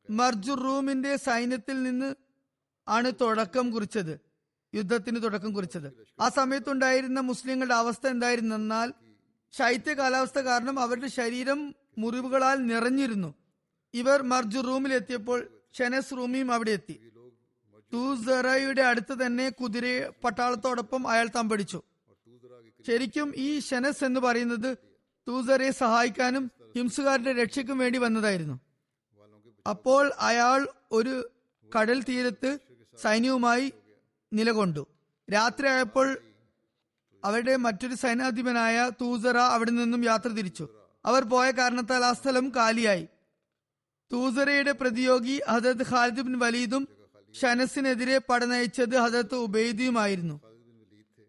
മർജുറൂമിന്റെ സൈന്യത്തിൽ നിന്ന് ആണ് തുടക്കം കുറിച്ചത് യുദ്ധത്തിന് തുടക്കം കുറിച്ചത്. ആ സമയത്തുണ്ടായിരുന്ന മുസ്ലിങ്ങളുടെ അവസ്ഥ എന്തായിരുന്നെന്നാൽ ശൈത്യ കാലാവസ്ഥ കാരണം അവരുടെ ശരീരം മുറിവുകളാൽ നിറഞ്ഞിരുന്നു. ഇവർ മർജു റൂമിൽ എത്തിയപ്പോൾ ഷെനസ് റൂമിയും അവിടെ എത്തി. തൂസറയുടെ അടുത്ത് തന്നെ കുതിര പട്ടാളത്തോടൊപ്പം അയാൾ തമ്പടിച്ചു. ശരിക്കും ഈ ഷെനസ് എന്ന് പറയുന്നത് തൂസറയെ സഹായിക്കാനും ഹിംസുകാരുടെ രക്ഷയ്ക്കും വേണ്ടി വന്നതായിരുന്നു. അപ്പോൾ അയാൾ ഒരു കടൽ തീരത്ത് സൈന്യവുമായി നിലകൊണ്ടു. രാത്രിയായപ്പോൾ അവരുടെ മറ്റൊരു സൈനാധിപനായ തൂസറ അവിടെ നിന്നും യാത്ര തിരിച്ചു. അവർ പോയ കാരണത്താൽ ആ സ്ഥലം കാലിയായി. തൂസറയുടെ പ്രതിയോഗി ഹജത് ഖാലിദ് ബിൻ വലീദും ഷനസിനെതിരെ പടനയിച്ചത് ഹജത് ഉബൈദിയുമായിരുന്നു.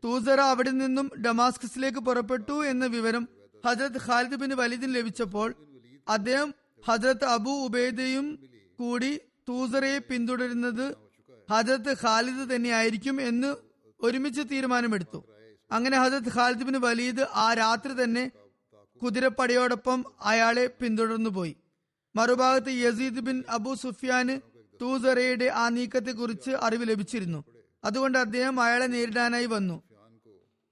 തൂസറ അവിടെ നിന്നും ഡമാസ്കസിലേക്ക് പുറപ്പെട്ടു എന്ന വിവരം ഹജരത് ഖാലിദ് ബിൻ വലീദിന് ലഭിച്ചപ്പോൾ അദ്ദേഹം ഹജ്രത് അബു ഉബൈദയും കൂടി തൂസറയെ പിന്തുടരുന്നത് ഹജ്രത് ഖാലിദ് തന്നെയായിരിക്കും എന്ന് ഒരുമിച്ച് തീരുമാനമെടുത്തു. അങ്ങനെ ഹജ്രത് ഖാലിദ് ബിൻ വലീദ് ആ രാത്രി തന്നെ കുതിരപ്പടയോടൊപ്പം അയാളെ പിന്തുടർന്നു പോയി മറുഭാഗത്ത് യസീദ് ബിൻ അബു സുഫിയാന് തൂസറയുടെ ആ നീക്കത്തെക്കുറിച്ച് അറിവ് ലഭിച്ചിരുന്നു. അതുകൊണ്ട് അദ്ദേഹം അയാളെ നേരിടാനായി വന്നു.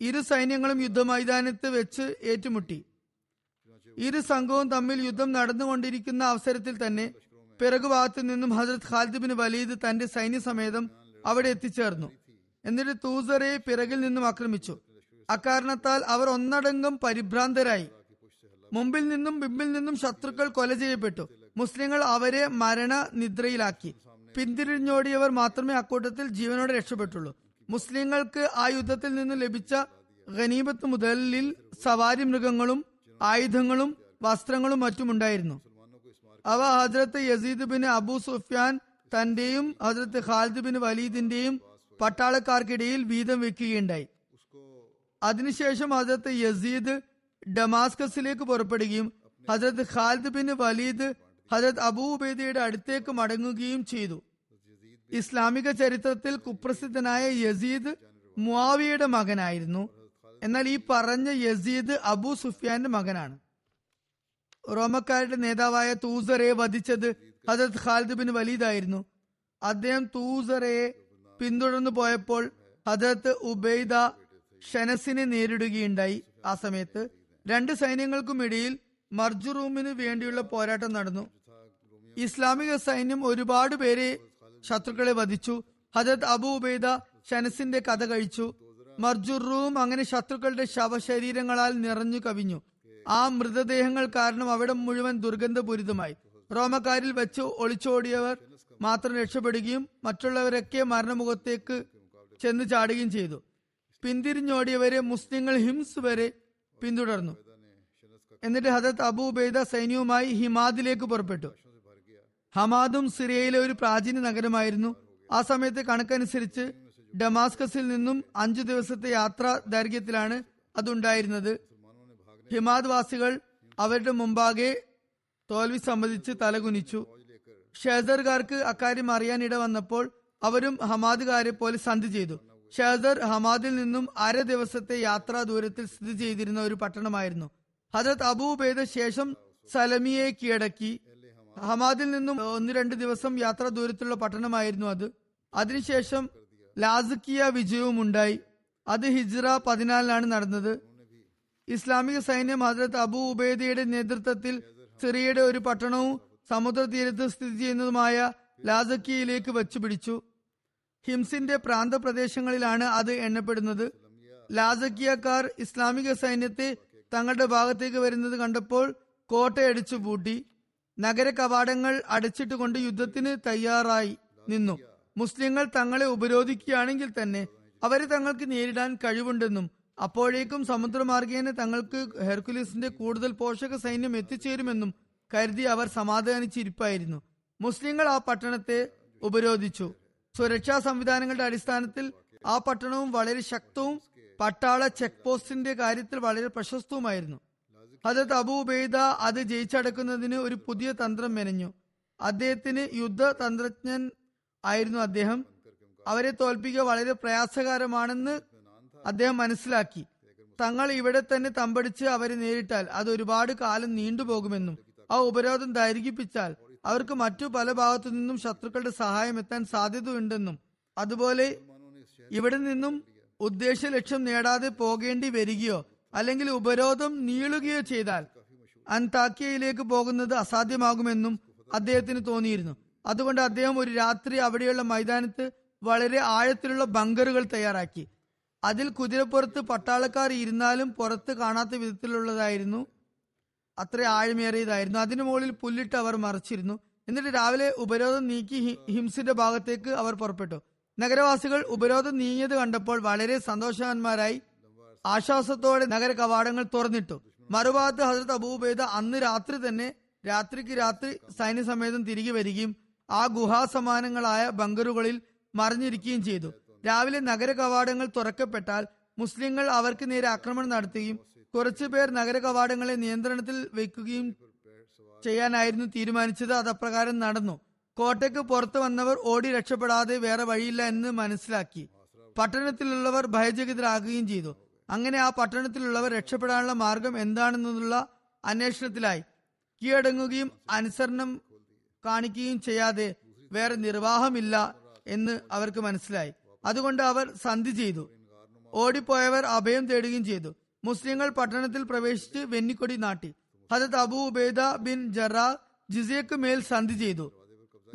ഇരു സൈന്യങ്ങളും യുദ്ധമൈതാനത്ത് വെച്ച് ഏറ്റുമുട്ടി. ഇരു സംഘവും തമ്മിൽ യുദ്ധം നടന്നുകൊണ്ടിരിക്കുന്ന അവസരത്തിൽ തന്നെ പിറകുഭാഗത്തു നിന്നും ഹജരത് ഖാലിദ് ബിൻ വലീദ് തന്റെ സൈന്യസമേതം അവിടെ എത്തിച്ചേർന്നു. എന്നിട്ട് തൂസറെ പിറകിൽ നിന്നും ആക്രമിച്ചു. അക്കാരണത്താൽ അവർ ഒന്നടങ്കം പരിഭ്രാന്തരായി. മുമ്പിൽ നിന്നും പിമ്പിൽ നിന്നും ശത്രുക്കൾ കൊല ചെയ്യപ്പെട്ടു. മുസ്ലിങ്ങൾ അവരെ മരണ നിദ്രയിലാക്കി പിന്തിരിഞ്ഞോടിയവർ മാത്രമേ അക്കൂട്ടത്തിൽ ജീവനോടെ രക്ഷപ്പെട്ടുള്ളൂ. മുസ്ലിങ്ങൾക്ക് ആ യുദ്ധത്തിൽ നിന്ന് ലഭിച്ച ഖനീബത്ത് മുതലിൽ സവാരി മൃഗങ്ങളും ആയുധങ്ങളും വസ്ത്രങ്ങളും മറ്റും ഉണ്ടായിരുന്നു അവ Hazrat Yazid bin Abu Sufyan തന്റെയും ഹജ്രത്ത് ഖാലിദ് ബിൻ വലീദിന്റെയും പട്ടാളക്കാർക്കിടയിൽ വീതം വെക്കുകയുണ്ടായി. അതിനുശേഷം ഹജ്രത്ത് യസീദ് ഡമാസ്കസിലേക്ക് പുറപ്പെടുകയും Hazrat Khalid bin Walid Hazrat അബൂബേദയുടെ അടുത്തേക്ക് മടങ്ങുകയും ചെയ്തു. ഇസ്ലാമിക ചരിത്രത്തിൽ കുപ്രസിദ്ധനായ യസീദ് മുവാവിയുടെ മകനായിരുന്നു. എന്നാൽ ഈ പറഞ്ഞ യസീദ് അബു സുഫിയാന്റെ മകനാണ്. റോമക്കാരുടെ നേതാവായ തൂസറെ വധിച്ചത് ഹജത് ഖാലിദ് ബിൻ വലീദായിരുന്നു. അദ്ദേഹം തൂസറയെ പിന്തുടർന്നു പോയപ്പോൾ ഹജത് ഉബൈദ ഷനസിനെ നേരിടുകയുണ്ടായി. ആ സമയത്ത് രണ്ട് സൈന്യങ്ങൾക്കുമിടയിൽ മർജുറൂമിന് വേണ്ടിയുള്ള പോരാട്ടം നടന്നു. ഇസ്ലാമിക സൈന്യം ഒരുപാട് പേരെ ശത്രുക്കളെ വധിച്ചു. ഹജത് അബു ഉബൈദ ഷനസിന്റെ കഥ കഴിച്ചു. മർജുറൂം അങ്ങനെ ശത്രുക്കളുടെ ശവശരീരങ്ങളാൽ നിറഞ്ഞു കവിഞ്ഞു. ആ മൃതദേഹങ്ങൾ കാരണം അവിടെ മുഴുവൻ ദുർഗന്ധപൂരിതമായി. റോമക്കാരിൽ വെച്ച് ഒളിച്ചോടിയവർ മാത്രം രക്ഷപ്പെടുകയും മറ്റുള്ളവരൊക്കെ മരണമുഖത്തേക്ക് ചെന്ന് ചാടുകയും ചെയ്തു. പിന്തിരിഞ്ഞോടിയവരെ മുസ്ലിങ്ങൾ ഹിംസ് വരെ പിന്തുടർന്നു. എന്നിട്ട് ഹജത് അബൂബൈദ സൈന്യവുമായി ഹിമാദിലേക്ക് പുറപ്പെട്ടു. ഹമാദും സിറിയയിലെ ഒരു പ്രാചീന നഗരമായിരുന്നു. ആ സമയത്തെ കണക്കനുസരിച്ച് ഡമാസ്കസിൽ നിന്നും അഞ്ചു ദിവസത്തെ യാത്രാ ദൈർഘ്യത്തിലാണ് അതുണ്ടായിരുന്നത്. ഹിമാദ് വാസികൾ അവരുടെ മുമ്പാകെ തോൽവി സംബന്ധിച്ച് തലകുനിച്ചു. ഷേസർകാർക്ക് അക്കാര്യം അറിയാനിട വന്നപ്പോൾ അവരും ഹമാദുകാരെ പോലെ സന്ധി ചെയ്തു. ഷേസർ ഹമാദിൽ നിന്നും അര ദിവസത്തെ യാത്രാ ദൂരത്തിൽ സ്ഥിതി ചെയ്തിരുന്ന ഒരു പട്ടണമായിരുന്നു. ഹജരത് അബൂബേദ ശേഷം സലമിയെ കീഴടക്കി. ഹമാദിൽ നിന്നും ഒന്ന് രണ്ട് ദിവസം യാത്ര ദൂരത്തുള്ള പട്ടണമായിരുന്നു അത്. അതിനുശേഷം ലാസിക്കിയ വിജയവും ഉണ്ടായി. അത് ഹിജ്റ പതിനാലിനാണ് നടന്നത്. ഇസ്ലാമിക സൈന്യം ഹജ്രത് അബു ഉബൈദയുടെ നേതൃത്വത്തിൽ സിറിയയുടെ ഒരു പട്ടണവും സമുദ്രതീരത്ത് സ്ഥിതി ചെയ്യുന്നതുമായ ലാസക്കിയയിലേക്ക് വച്ചുപിടിച്ചു. ഹിംസിന്റെ പ്രാന്തപ്രദേശങ്ങളിലാണ് അത് എണ്ണപ്പെടുന്നത്. ലാസക്കിയക്കാർ ഇസ്ലാമിക സൈന്യത്തെ തങ്ങളുടെ ഭാഗത്തേക്ക് വരുന്നത് കണ്ടപ്പോൾ കോട്ടയടിച്ചു പൂട്ടി. നഗര കവാടങ്ങൾ അടച്ചിട്ടുകൊണ്ട് യുദ്ധത്തിന് തയ്യാറായി നിന്നു. മുസ്ലിങ്ങൾ തങ്ങളെ ഉപരോധിക്കുകയാണെങ്കിൽ തന്നെ അവരെ തങ്ങൾക്ക് നേരിടാൻ കഴിവുണ്ടെന്നും അപ്പോഴേക്കും സമുദ്രമാർഗേന തങ്ങൾക്ക് ഹെർക്കുലിസിന്റെ കൂടുതൽ പോഷക സൈന്യം എത്തിച്ചേരുമെന്നും കരുതി അവർ സമാധാനിച്ചിരിപ്പായിരുന്നു. മുസ്ലിങ്ങൾ ആ പട്ടണത്തെ ഉപരോധിച്ചു. സുരക്ഷാ സംവിധാനങ്ങളുടെ അടിസ്ഥാനത്തിൽ ആ പട്ടണവും വളരെ ശക്തവും പട്ടാള ചെക്ക് പോസ്റ്റിന്റെ കാര്യത്തിൽ വളരെ പ്രശസ്തവുമായിരുന്നു. ഹജത് അബൂബൈദ അത് ജയിച്ചടക്കുന്നതിന് ഒരു പുതിയ തന്ത്രം മെനഞ്ഞു. അദ്ദേഹത്തിന് യുദ്ധ തന്ത്രജ്ഞൻ ആയിരുന്നു അദ്ദേഹം. അവരെ തോൽപ്പിക്കുക വളരെ പ്രയാസകരമാണെന്ന് അദ്ദേഹം മനസ്സിലാക്കി. തങ്ങൾ ഇവിടെ തന്നെ തമ്പടിച്ച് അവരെ നേരിട്ടാൽ അത് ഒരുപാട് കാലം നീണ്ടുപോകുമെന്നും ആ ഉപരോധം ദൈർഘിപ്പിച്ചാൽ അവർക്ക് മറ്റു പല ഭാഗത്തു നിന്നും ശത്രുക്കളുടെ സഹായം എത്താൻ സാധ്യതയുണ്ടെന്നും അതുപോലെ ഇവിടെ നിന്നും ഉദ്ദേശ ലക്ഷ്യം നേടാതെ പോകേണ്ടി വരികയോ അല്ലെങ്കിൽ ഉപരോധം നീളുകയോ ചെയ്താൽ അൻതാക്കിയയിലേക്ക് പോകുന്നത് അസാധ്യമാകുമെന്നും അദ്ദേഹത്തിന് തോന്നിയിരുന്നു. അതുകൊണ്ട് അദ്ദേഹം ഒരു രാത്രി അവിടെയുള്ള മൈതാനത്ത് വളരെ ആഴത്തിലുള്ള ബങ്കറുകൾ തയ്യാറാക്കി. അതിൽ കുതിരപ്പുറത്ത് പട്ടാളക്കാർ ഇരുന്നാലും പുറത്ത് കാണാത്ത വിധത്തിലുള്ളതായിരുന്നു. അത്ര ആഴമേറിയതായിരുന്നു. അതിനു മുകളിൽ പുല്ലിട്ട് അവർ മറിച്ചിരുന്നു. എന്നിട്ട് രാവിലെ ഉപരോധം നീക്കി ഹിംസിന്റെ ഭാഗത്തേക്ക് അവർ പുറപ്പെട്ടു. നഗരവാസികൾ ഉപരോധം നീങ്ങിയത് കണ്ടപ്പോൾ വളരെ സന്തോഷവാന്മാരായി ആശ്വാസത്തോടെ നഗര കവാടങ്ങൾ തുറന്നിട്ടു. മറുഭാഗത്ത് ഹസരത് അബൂബേദ അന്ന് രാത്രി തന്നെ രാത്രിക്ക് രാത്രി സൈന്യസമേതം തിരികെ വരികയും ആ ഗുഹാസമാനങ്ങളായ ബങ്കറുകളിൽ മറിഞ്ഞിരിക്കുകയും ചെയ്തു. രാവിലെ നഗര കവാടങ്ങൾ തുറക്കപ്പെട്ടാൽ മുസ്ലിങ്ങൾ അവർക്ക് നേരെ ആക്രമണം നടത്തുകയും കുറച്ചുപേർ നഗര കവാടങ്ങളെ നിയന്ത്രണത്തിൽ വെക്കുകയും ചെയ്യാനായിരുന്നു തീരുമാനിച്ചത്. അത് അപ്രകാരം നടന്നു. കോട്ടയ്ക്ക് പുറത്തു വന്നവർ ഓടി രക്ഷപ്പെടാതെ വേറെ വഴിയില്ല എന്ന് മനസ്സിലാക്കി. പട്ടണത്തിലുള്ളവർ ഭയചകിതരാകുകയും ചെയ്തു. അങ്ങനെ ആ പട്ടണത്തിലുള്ളവർ രക്ഷപ്പെടാനുള്ള മാർഗം എന്താണെന്നുള്ള അന്വേഷണത്തിലായി. കീഴടങ്ങുകയും അനുസരണം കാണിക്കുകയും ചെയ്യാതെ വേറെ നിർവാഹമില്ല എന്ന് അവർക്ക് മനസ്സിലായി. അതുകൊണ്ട് അവർ സന്ധി ചെയ്തു. ഓടിപ്പോയവർ അഭയം തേടുകയും ചെയ്തു. മുസ്ലിങ്ങൾ പട്ടണത്തിൽ പ്രവേശിച്ച് വെന്നിക്കൊടി നാട്ടി. ഹജത് അബു ഉബൈദ ബിൻ ജറാ ജിസിയക്ക് മേൽ സന്ധി ചെയ്തു.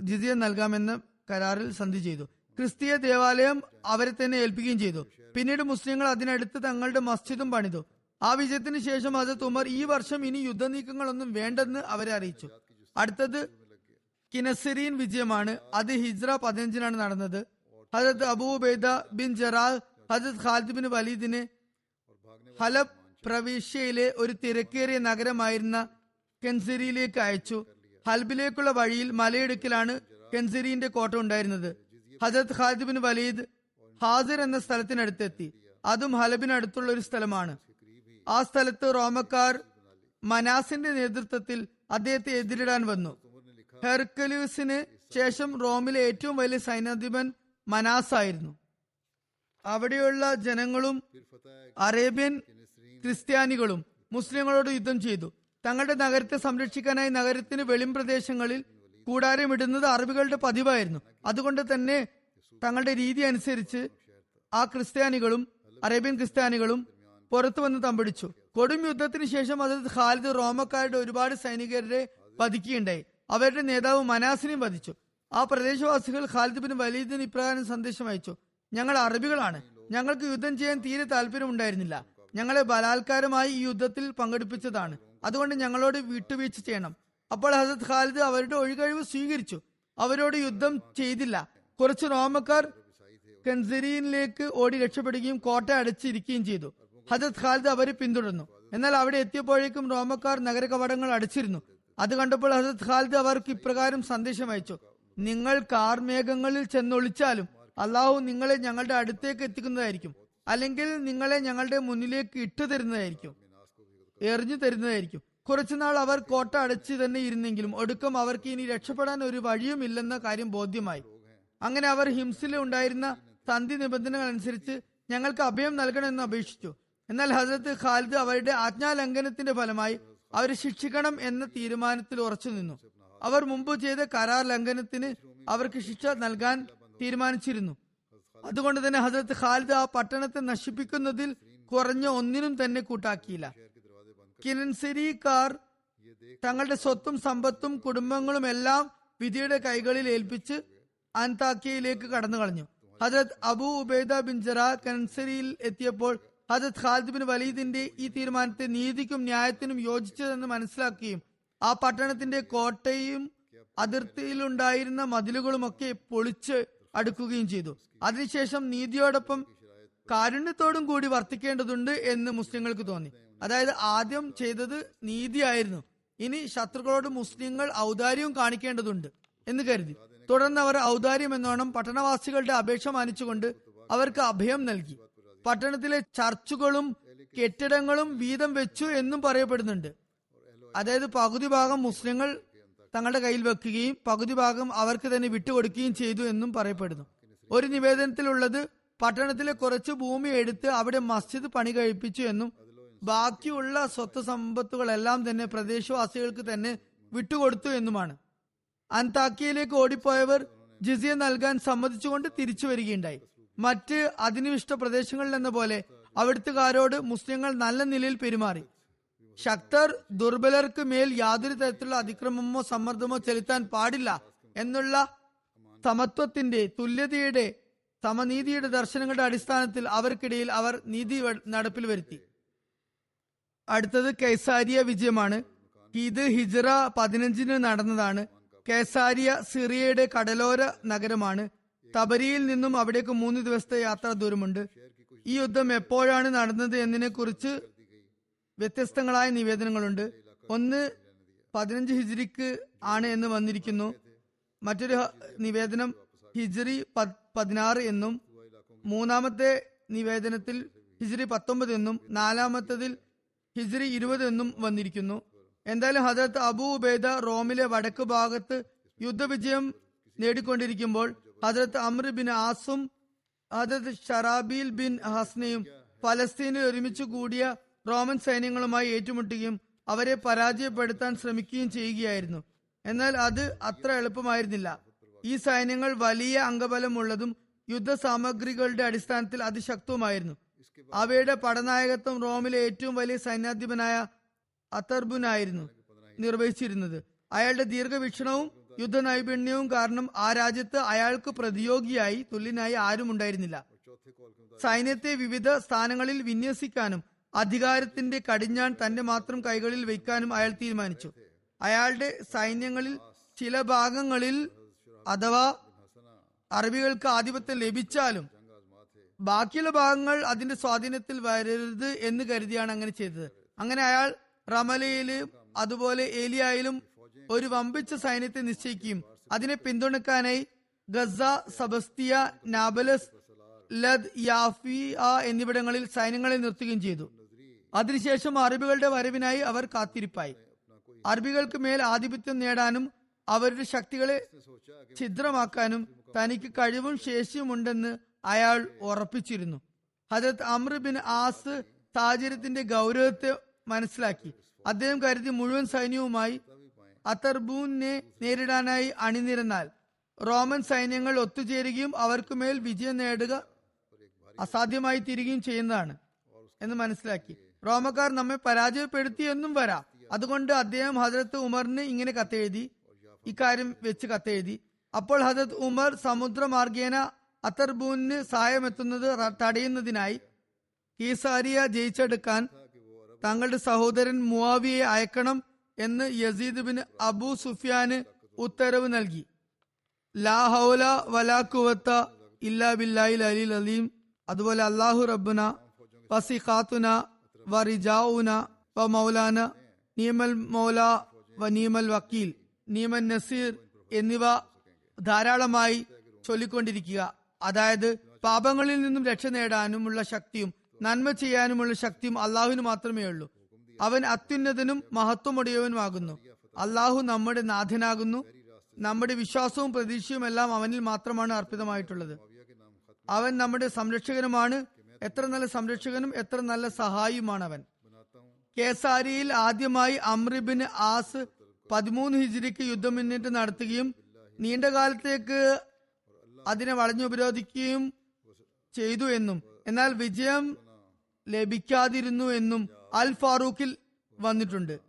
ജിസിയ നൽകാമെന്ന കരാറിൽ സന്ധി ചെയ്തു. ക്രിസ്തീയ ദേവാലയം അവരെ തന്നെ ഏൽപ്പിക്കുകയും ചെയ്തു. പിന്നീട് മുസ്ലിങ്ങൾ അതിനടുത്ത് തങ്ങളുടെ മസ്ജിദും പണിതു. ആ വിജയത്തിന് ശേഷം ഹസത്ത് ഉമർ ഈ വർഷം ഇനി യുദ്ധനീക്കങ്ങളൊന്നും വേണ്ടെന്ന് അവരെ അറിയിച്ചു. അടുത്തത് കിനസരീൻ വിജയമാണ്. അത് ഹിജ്ര പതിനഞ്ചിനാണ് നടന്നത്. Hazrat Abu Ubaida bin Jarrah Hazrat Khalid bin വലീദിനെ Halab പ്രവിശ്യയിലെ ഒരു തിരക്കേറിയ നഗരമായിരുന്ന കെൻസിരിയിലേക്ക് അയച്ചു. ഹൽബിലേക്കുള്ള വഴിയിൽ മലയിടുക്കിലാണ് കെൻസിരിന്റെ കോട്ട ഉണ്ടായിരുന്നത്. Hazrat Khalid bin Walid Hazir എന്ന സ്ഥലത്തിനടുത്തെത്തി. അതും ഹലബിനടുത്തുള്ള ഒരു സ്ഥലമാണ്. ആ സ്ഥലത്ത് റോമക്കാർ മനാസിന്റെ നേതൃത്വത്തിൽ അദ്ദേഹത്തെ എതിരിടാൻ വന്നു. ഹെർക്കലൂസിന് ശേഷം റോമിലെ ഏറ്റവും വലിയ സൈന്യാധിപൻ മനാസ് ആയിരുന്നു. അവിടെയുള്ള ജനങ്ങളും അറേബ്യൻ ക്രിസ്ത്യാനികളും മുസ്ലിങ്ങളോട് യുദ്ധം ചെയ്തു. തങ്ങളുടെ നഗരത്തെ സംരക്ഷിക്കാനായി നഗരത്തിന് വെളിം പ്രദേശങ്ങളിൽ കൂടാരമിടുന്നത് അറബികളുടെ പതിവായിരുന്നു. അതുകൊണ്ട് തന്നെ തങ്ങളുടെ രീതി അനുസരിച്ച് ആ ക്രിസ്ത്യാനികളും അറേബ്യൻ ക്രിസ്ത്യാനികളും പുറത്തു വന്ന് തമ്പടിച്ചു. കൊടും യുദ്ധത്തിന് ശേഷം അത് ഖാലിദ് റോമക്കാരുടെ ഒരുപാട് സൈനികരെ വധിക്കുകയുണ്ടായി. അവരുടെ നേതാവ് മനാസിനെയും വധിച്ചു. ആ പ്രദേശവാസികൾ ഖാലിദ് ബിൻ വലീദിന് ഇപ്രകാരം സന്ദേശം അയച്ചു. ഞങ്ങൾ അറബികളാണ്. ഞങ്ങൾക്ക് യുദ്ധം ചെയ്യാൻ തീരെ താല്പര്യമുണ്ടായിരുന്നില്ല. ഞങ്ങളെ ബലാത്കാരമായി ഈ യുദ്ധത്തിൽ പങ്കെടുപ്പിച്ചതാണ്. അതുകൊണ്ട് ഞങ്ങളോട് വിട്ടുവീഴ്ച ചെയ്യണം. അപ്പോൾ ഹസരത് ഖാലിദ് അവരുടെ ഒഴികഴിവ് സ്വീകരിച്ചു. അവരോട് യുദ്ധം ചെയ്തില്ല. കുറച്ച് റോമക്കാർ കൻസരീനിലേക്ക് ഓടി രക്ഷപ്പെടുകയും കോട്ട അടച്ചിരിക്കുകയും ചെയ്തു. ഹജത് ഖാലിദ് അവരെ പിന്തുടർന്നു. എന്നാൽ അവിടെ എത്തിയപ്പോഴേക്കും റോമക്കാർ നഗര കവാടങ്ങൾ അടച്ചിരുന്നു. അത് കണ്ടപ്പോൾ ഹസത് ഖാലിദ് അവർക്ക് ഇപ്രകാരം സന്ദേശം അയച്ചു. നിങ്ങൾ കാർമേഘങ്ങളിൽ ചെന്നൊളിച്ചാലും അള്ളാഹു നിങ്ങളെ ഞങ്ങളുടെ അടുത്തേക്ക് എത്തിക്കുന്നതായിരിക്കും. അല്ലെങ്കിൽ നിങ്ങളെ ഞങ്ങളുടെ മുന്നിലേക്ക് ഇട്ടു തരുന്നതായിരിക്കും. എറിഞ്ഞു തരുന്നതായിരിക്കും. കുറച്ചുനാൾ അവർ കോട്ട അടച്ചു തന്നെ ഇരുന്നെങ്കിലും ഒടുക്കം അവർക്ക് ഇനി രക്ഷപ്പെടാൻ ഒരു വഴിയുമില്ലെന്ന കാര്യം ബോധ്യമായി. അങ്ങനെ അവർ ഹിംസിൽ ഉണ്ടായിരുന്ന സന്ധി നിബന്ധനകൾ അനുസരിച്ച് ഞങ്ങൾക്ക് അഭയം നൽകണമെന്ന് അപേക്ഷിച്ചു. എന്നാൽ ഹസരത്ത് ഖാലിദ് അവരുടെ ആജ്ഞാലംഘനത്തിന്റെ ഫലമായി അവരെ ശിക്ഷിക്കണം എന്ന തീരുമാനത്തിൽ ഉറച്ചു നിന്നു. അവർ മുമ്പ് ചെയ്ത കരാർ ലംഘനത്തിന് അവർക്ക് ശിക്ഷ നൽകാൻ തീരുമാനിച്ചിരുന്നു. അതുകൊണ്ട് തന്നെ ഹസരത്ത് ഖാലിദ് ആ പട്ടണത്തെ നശിപ്പിക്കുന്നതിൽ കുറഞ്ഞ ഒന്നിനും തന്നെ കൂട്ടാക്കിയില്ല. കിനൻസരിക്കാർ തങ്ങളുടെ സ്വത്തും സമ്പത്തും കുടുംബങ്ങളും എല്ലാം വിധിയുടെ കൈകളിൽ ഏൽപ്പിച്ച് അൻതാക്കിയയിലേക്ക് കടന്നു കളഞ്ഞു ഹജരത് അബു ഉബൈദ ബിൻ ജറ കൻസരിയിൽ എത്തിയപ്പോൾ ഹജത് ഖാലിദ് ബിൻ വലീദിന്റെ ഈ തീരുമാനത്തെ നീതിക്കും ന്യായത്തിനും യോജിച്ചതെന്ന് മനസ്സിലാക്കുകയും ആ പട്ടണത്തിന്റെ കോട്ടയും അതിർത്തിയിലുണ്ടായിരുന്ന മതിലുകളുമൊക്കെ പൊളിച്ച് അടുക്കുകയും ചെയ്തു. അതിനുശേഷം നീതിയോടൊപ്പം കാരുണ്യത്തോടും കൂടി വർത്തിക്കേണ്ടതുണ്ട് എന്ന് മുസ്ലിങ്ങൾക്ക് തോന്നി. അതായത് ആദ്യം ചെയ്തത് നീതിയായിരുന്നു. ഇനി ശത്രുക്കളോട് മുസ്ലിങ്ങൾ ഔദാര്യവും കാണിക്കേണ്ടതുണ്ട് എന്ന് കരുതി. തുടർന്ന് അവർ ഔദാര്യം എന്നോണം പട്ടണവാസികളുടെ അപേക്ഷ മാനിച്ചുകൊണ്ട് അവർക്ക് അഭയം നൽകി. പട്ടണത്തിലെ ചർച്ചുകളും കെട്ടിടങ്ങളും വീതം വെച്ചു എന്നും പറയപ്പെടുന്നുണ്ട്. അതായത് പകുതി ഭാഗം മുസ്ലിങ്ങൾ തങ്ങളുടെ കയ്യിൽ വെക്കുകയും പകുതി ഭാഗം അവർക്ക് തന്നെ വിട്ടുകൊടുക്കുകയും ചെയ്തു എന്നും പറയപ്പെടുന്നു. ഒരു നിവേദനത്തിലുള്ളത് പട്ടണത്തിലെ കുറച്ച് ഭൂമി എടുത്ത് അവിടെ മസ്ജിദ് പണി കഴിപ്പിച്ചു എന്നും ബാക്കിയുള്ള സ്വത്ത് സമ്പത്തുകളെല്ലാം തന്നെ പ്രദേശവാസികൾക്ക് തന്നെ വിട്ടുകൊടുത്തു എന്നുമാണ്. അന്താക്കിയയിലേക്ക് ഓടിപ്പോയവർ ജിസിയ നൽകാൻ സമ്മതിച്ചുകൊണ്ട് തിരിച്ചു വരികയുണ്ടായി. മറ്റ് അധിനിവിഷ്ട പ്രദേശങ്ങളിൽ എന്ന പോലെ അവിടുത്തുകാരോട് മുസ്ലിങ്ങൾ നല്ല നിലയിൽ പെരുമാറി. ശക്തർ ദുർബലർക്ക് മേൽ യാതൊരു തരത്തിലുള്ള അതിക്രമമോ സമ്മർദ്ദമോ ചെലുത്താൻ പാടില്ല എന്നുള്ള സമത്വത്തിന്റെ തുല്യതയുടെ സമനീതിയുടെ ദർശനങ്ങളുടെ അടിസ്ഥാനത്തിൽ അവർക്കിടയിൽ അവർ നീതി നടപ്പിൽ വരുത്തി. അടുത്തത് കൈസാരിയ വിജയമാണ്. ഇത് ഹിജറ പതിനഞ്ചിന് നടന്നതാണ്. കൈസാരിയ സിറിയയുടെ കടലോര നഗരമാണ്. തബരിയിൽ നിന്നും അവിടേക്ക് മൂന്ന് ദിവസത്തെ യാത്ര ദൂരമുണ്ട്. ഈ യുദ്ധം എപ്പോഴാണ് നടന്നത് എന്നതിനെ കുറിച്ച് വ്യത്യസ്തങ്ങളായ നിവേദനങ്ങളുണ്ട്. ഒന്ന് പതിനഞ്ച് ഹിജ്രിക്ക് ആണ് എന്ന് വന്നിരിക്കുന്നു. മറ്റൊരു നിവേദനം ഹിജ്രി പതിനാറ് എന്നും മൂന്നാമത്തെ നിവേദനത്തിൽ ഹിജ്രി പത്തൊമ്പത് എന്നും നാലാമത്തതിൽ ഹിജ്രി ഇരുപത് എന്നും വന്നിരിക്കുന്നു. എന്തായാലും ഹജരത്ത് അബൂ ഉബൈദ റോമിലെ വടക്ക് ഭാഗത്ത് യുദ്ധവിജയം നേടിക്കൊണ്ടിരിക്കുമ്പോൾ ഹജരത്ത് അമ്ര ബിൻ ആസും ഹജരത്ത് ഷറാബീൽ ബിൻ ഹസ്നയും ഫലസ്തീനിൽ ഒരുമിച്ച് കൂടിയ റോമൻ സൈന്യങ്ങളുമായി ഏറ്റുമുട്ടുകയും അവരെ പരാജയപ്പെടുത്താൻ ശ്രമിക്കുകയും ചെയ്യുകയായിരുന്നു. എന്നാൽ അത് അത്ര എളുപ്പമായിരുന്നില്ല. ഈ സൈന്യങ്ങൾ വലിയ അംഗബലമുള്ളതും യുദ്ധ സാമഗ്രികളുടെ അടിസ്ഥാനത്തിൽ അതിശക്തവുമായിരുന്നു. അവയുടെ പടനായകത്വം റോമിലെ ഏറ്റവും വലിയ സൈന്യാധിപനായ അത്തർബുനായിരുന്നു നിർവഹിച്ചിരുന്നത്. അയാളുടെ ദീർഘവീക്ഷണവും യുദ്ധ നൈപുണ്യവും കാരണം ആ രാജ്യത്ത് അയാൾക്ക് പ്രതിയോഗിയായി തുല്യനായി ആരും ഉണ്ടായിരുന്നില്ല. സൈന്യത്തെ വിവിധ സ്ഥാനങ്ങളിൽ വിന്യസിക്കാനും അധികാരത്തിന്റെ കടിഞ്ഞാൻ തന്റെ മാത്രം കൈകളിൽ വയ്ക്കാനും അയാൾ തീരുമാനിച്ചു. അയാളുടെ സൈന്യങ്ങളിൽ ചില ഭാഗങ്ങളിൽ അഥവാ അറബികൾക്ക് ആധിപത്യം ലഭിച്ചാലും ബാക്കിയുള്ള ഭാഗങ്ങൾ അതിന്റെ സ്വാധീനത്തിൽ വരരുത് എന്ന് കരുതിയാണ് അങ്ങനെ ചെയ്തത്. അങ്ങനെ അയാൾ റമലയിലും അതുപോലെ ഏലിയായിലും ഒരു വമ്പിച്ച സൈന്യത്തെ നിശ്ചയിക്കുകയും അതിനെ പിന്തുണക്കാനായി ഗസ സബസ്തിയ നാബലസ് ലദ് യാഫിയ എന്നിവിടങ്ങളിൽ സൈന്യങ്ങളെ നിർത്തുകയും ചെയ്തു. അതിനുശേഷം അറബികളുടെ വരവിനായി അവർ കാത്തിരിപ്പായി. അറബികൾക്ക് മേൽ ആധിപത്യം നേടാനും അവരുടെ ശക്തികളെ ഛിദ്രമാക്കാനും തനിക്ക് കഴിവും ശേഷിയുമുണ്ടെന്ന് അയാൾ ഉറപ്പിച്ചിരുന്നു. ഹജരത് അമ്ര ബിൻ ആസ് സാഹചര്യത്തിന്റെ ഗൗരവത്തെ മനസ്സിലാക്കി. അദ്ദേഹം കരുതി മുഴുവൻ സൈന്യവുമായി അത്തർബൂനെ നേരിടാനായി അണിനിരന്നാൽ. റോമൻ സൈന്യങ്ങൾ ഒത്തുചേരുകയും അവർക്കുമേൽ വിജയം നേടുക അസാധ്യമായി തീരുകയും ചെയ്യുന്നതാണ് എന്ന് മനസ്സിലാക്കി. റോമക്കാർ നമ്മെ പരാജയപ്പെടുത്തി എന്നും വരാം. അതുകൊണ്ട് അദ്ദേഹം ഹജരത്ത് ഉമറിന് ഇങ്ങനെ കത്തെഴുതി. ഇക്കാര്യം വെച്ച് കത്തെഴുതി. അപ്പോൾ ഹജരത് ഉമർ സമുദ്രമാർഗേന അത്തർബൂനിന് സഹായമെത്തുന്നത് തടയുന്നതിനായി കീസാരിയ ജയിച്ചെടുക്കാൻ തങ്ങളുടെ സഹോദരൻ മുവാവിയെ അയക്കണം എന്ന് യസീദ് ബിൻ അബു സുഫിയാന് ഉത്തരവ് നൽകി. ലാ ഹൗല ഇല്ലാ ബില്ലായി അലി അലീം. അതുപോലെ അള്ളാഹു റബ്ബുന വസിഖാത്തുന വ റിജാവുന വ മൗലാന നീമൽ മൗല വ നീമൽ വക്കീൽ നീമൻ നസീർ എന്നിവ ധാരാളമായി ചൊല്ലിക്കൊണ്ടിരിക്കുക. അതായത് പാപങ്ങളിൽ നിന്നും രക്ഷ നേടാനുമുള്ള ശക്തിയും നന്മ ചെയ്യാനുമുള്ള ശക്തിയും അള്ളാഹുവിന് മാത്രമേ ഉള്ളൂ. അവൻ അത്യുന്നതനും മഹത്വമുടിയവനുമാകുന്നു. അള്ളാഹു നമ്മുടെ നാഥനാകുന്നു. നമ്മുടെ വിശ്വാസവും പ്രതീക്ഷയും എല്ലാം അവനിൽ മാത്രമാണ് അർപ്പിതമായിട്ടുള്ളത്. അവൻ നമ്മുടെ സംരക്ഷകനുമാണ്. എത്ര നല്ല സംരക്ഷകനും എത്ര നല്ല സഹായിയുമാണ് അവൻ കേസാരിയിൽ ആദ്യമായി അമ്രിബിൻ ആസ് പതിമൂന്ന് ഹിജിരിക്ക് യുദ്ധം മുന്നിട്ട് നടത്തുകയും നീണ്ട കാലത്തേക്ക് അതിനെ വളഞ്ഞുപരോധിക്കുകയും ചെയ്തു എന്നും. എന്നാൽ വിജയം ലഭിക്കാതിരുന്നു എന്നും അൽ ഫാറൂഖിൽ വന്നിട്ടുണ്ട്.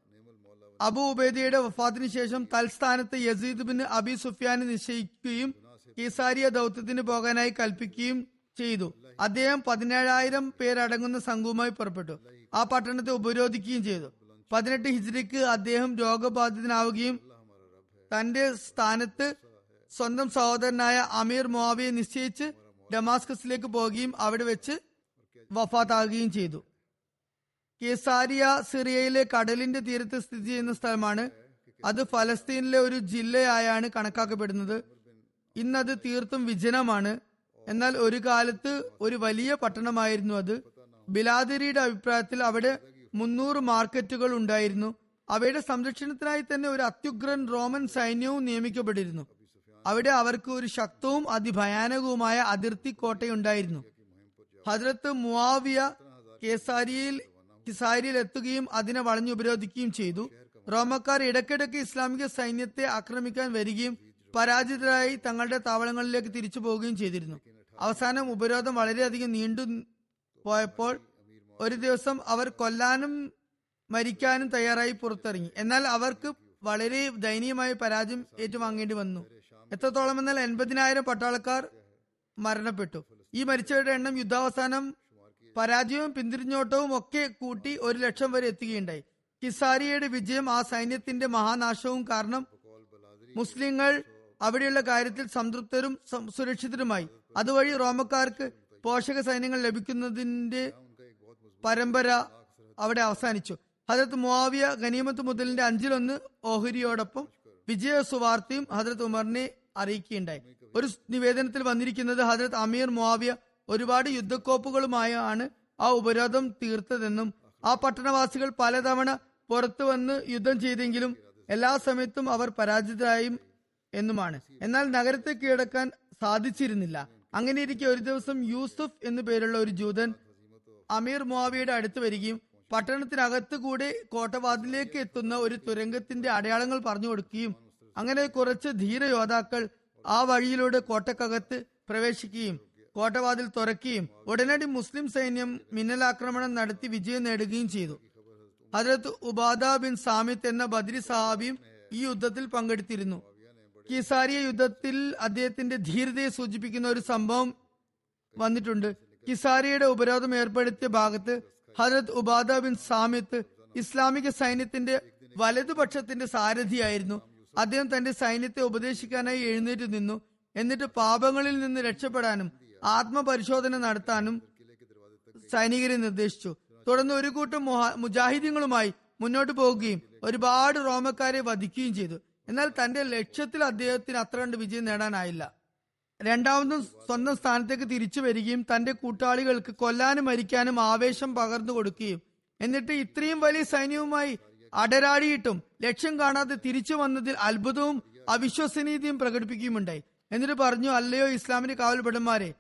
അബു ഉബൈദയുടെ വഫാത്തിന് ശേഷം തൽസ്ഥാനത്ത് യസീദ് ബിൻ അബി സുഫിയാനെ നിശ്ചയിക്കുകയും കീസാരിയ ദൗത്യത്തിന് പോകാനായി കൽപ്പിക്കുകയും ചെയ്തു. അദ്ദേഹം പതിനേഴായിരം പേരടങ്ങുന്ന സംഘവുമായി പുറപ്പെട്ടു. ആ പട്ടണത്തെ ഉപരോധിക്കുകയും ചെയ്തു. പതിനെട്ട് ഹിജ്രിക്ക് അദ്ദേഹം രോഗബാധിതനാവുകയും തന്റെ സ്ഥാനത്ത് സ്വന്തം സഹോദരനായ അമീർ മുവാവിയെ നിശ്ചയിച്ച് ഡമാസ്കസിലേക്ക് പോവുകയും അവിടെ വെച്ച് വഫാത്താകുകയും ചെയ്തു. കേസാരിയ സിറിയയിലെ കടലിന്റെ തീരത്ത് സ്ഥിതി ചെയ്യുന്ന സ്ഥലമാണ്. അത് ഫലസ്തീനിലെ ഒരു ജില്ലയായാണ് കണക്കാക്കപ്പെടുന്നത്. ഇന്നത് തീർത്തും വിജനമാണ്. എന്നാൽ ഒരു കാലത്ത് ഒരു വലിയ പട്ടണമായിരുന്നു അത്. ബിലാദരിയുടെ അഭിപ്രായത്തിൽ അവിടെ മുന്നൂറ് മാർക്കറ്റുകൾ ഉണ്ടായിരുന്നു. അവയുടെ സംരക്ഷണത്തിനായി തന്നെ ഒരു അത്യുഗ്രൻ റോമൻ സൈന്യവും നിയമിക്കപ്പെട്ടിരുന്നു. അവിടെ അവർക്ക് ഒരു ശക്തവും അതിഭയാനകവുമായ അതിർത്തി കോട്ടയുണ്ടായിരുന്നു. ഹജ്രത്ത് മുവാവിയ കേസാരിയിൽ കിസാരിയിൽ എത്തുകയും അതിനെ വളഞ്ഞു ഉപരോധിക്കുകയും ചെയ്തു. റോമക്കാർ ഇടയ്ക്കിടയ്ക്ക് ഇസ്ലാമിക സൈന്യത്തെ ആക്രമിക്കാൻ വരികയും പരാജിതരായി തങ്ങളുടെ താവളങ്ങളിലേക്ക് തിരിച്ചു പോവുകയും ചെയ്തിരുന്നു. അവസാനം ഉപരോധം വളരെയധികം നീണ്ടു പോയപ്പോൾ ഒരു ദിവസം അവർ കൊല്ലാനും മരിക്കാനും തയ്യാറായി പുറത്തിറങ്ങി. എന്നാൽ അവർക്ക് വളരെ ദയനീയമായ പരാജയം ഏറ്റുവാങ്ങേണ്ടി വന്നു. എത്രത്തോളം എന്നാൽ എൺപതിനായിരം പട്ടാളക്കാർ മരണപ്പെട്ടു. ഈ മരിച്ചവരുടെ എണ്ണം യുദ്ധാവസാനം പരാജയവും പിന്തിരിഞ്ഞോട്ടവും ഒക്കെ കൂട്ടി ഒരു ലക്ഷം വരെ എത്തുകയുണ്ടായി. കിസാരിയയുടെ വിജയം ആ സൈന്യത്തിന്റെ മഹാനാശവും കാരണം മുസ്ലിങ്ങൾ അവിടെയുള്ള കാര്യത്തിൽ സംതൃപ്തരും സുരക്ഷിതരുമായി. അതുവഴി റോമക്കാർക്ക് പോഷക സൈന്യങ്ങൾ ലഭിക്കുന്നതിന്റെ പരമ്പര അവിടെ അവസാനിച്ചു. ഹജരത് മുവാവിയ ഗനീമത്ത് മുതലിന്റെ അഞ്ചിലൊന്ന് ഓഹരിയോടൊപ്പം വിജയ സുവാർത്തയും ഹജരത് ഉമറിനെ അറിയിക്കുകയുണ്ടായി. ഒരു നിവേദനത്തിൽ വന്നിരിക്കുന്നത് ഹജരത് അമീർ മുവാവിയ ഒരുപാട് യുദ്ധക്കോപ്പുകളുമായാണ് ആ ഉപരോധം തീർത്തതെന്നും ആ പട്ടണവാസികൾ പലതവണ പുറത്തു വന്ന് യുദ്ധം ചെയ്തെങ്കിലും എല്ലാ സമയത്തും അവർ പരാജിതരായും എന്നുമാണ്. എന്നാൽ നഗരത്തെ കീഴടക്കാൻ സാധിച്ചിരുന്നില്ല. അങ്ങനെയിരിക്കെ ഒരു ദിവസം യൂസുഫ് എന്നു പേരുള്ള ഒരു ജൂതൻ അമീർ മുവാവിയുടെ അടുത്ത് വരികയും പട്ടണത്തിനകത്ത് കൂടി കോട്ടവാതിലേക്ക് എത്തുന്ന ഒരു തുരങ്കത്തിന്റെ അടയാളങ്ങൾ പറഞ്ഞു കൊടുക്കുകയും അങ്ങനെ കുറച്ച് ധീര യോദ്ധാക്കൾ ആ വഴിയിലൂടെ കോട്ടക്കകത്ത് പ്രവേശിക്കുകയും കോട്ടവാതിൽ തുറക്കുകയും ഉടനടി മുസ്ലിം സൈന്യം മിന്നലാക്രമണം നടത്തി വിജയം നേടുകയും ചെയ്തു. ഹജരത്ത് ഉബാദ ബിൻ സാമിത്ത് എന്ന ബദ്രി സഹാബിയും ഈ യുദ്ധത്തിൽ പങ്കെടുത്തിരുന്നു. കിസാരിയ യുദ്ധത്തിൽ അദ്ദേഹത്തിന്റെ ധീരതയെ സൂചിപ്പിക്കുന്ന ഒരു സംഭവം വന്നിട്ടുണ്ട്. കിസാരിയുടെ ഉപരോധം ഏർപ്പെടുത്തിയ ഭാഗത്ത് ഹജരത് ഉബാദ ബിൻ സാമിത്ത് ഇസ്ലാമിക സൈന്യത്തിന്റെ വലതുപക്ഷത്തിന്റെ സാരഥിയായിരുന്നു. അദ്ദേഹം തന്റെ സൈന്യത്തെ ഉപദേശിക്കാനായി എഴുന്നേറ്റ് നിന്നു. എന്നിട്ട് പാപങ്ങളിൽ നിന്ന് രക്ഷപ്പെടാനും ആത്മപരിശോധന നടത്താനും സൈനികരെ നിർദ്ദേശിച്ചു. തുടർന്ന് ഒരു കൂട്ടം മുജാഹിദീങ്ങളുമായി മുന്നോട്ട് പോവുകയും ഒരുപാട് റോമക്കാരെ വധിക്കുകയും ചെയ്തു. എന്നാൽ തന്റെ ലക്ഷ്യത്തിൽ അദ്ദേഹത്തിന് അത്ര കണ്ട് വിജയം നേടാനായില്ല. രണ്ടാമതും സ്വന്തം സ്ഥാനത്തേക്ക് തിരിച്ചു വരികയും തന്റെ കൂട്ടാളികൾക്ക് കൊല്ലാനും മരിക്കാനും ആവേശം പകർന്നു കൊടുക്കുകയും. എന്നിട്ട് ഇത്രയും വലിയ സൈന്യവുമായി അടരാടിയിട്ടും ലക്ഷ്യം കാണാതെ തിരിച്ചു വന്നതിൽ അത്ഭുതവും അവിശ്വസനീയതയും പ്രകടിപ്പിക്കുകയുമുണ്ടായി. എന്നിട്ട് പറഞ്ഞു അല്ലയോ ഇസ്ലാമിന്റെ കാവൽപടന്മാരെ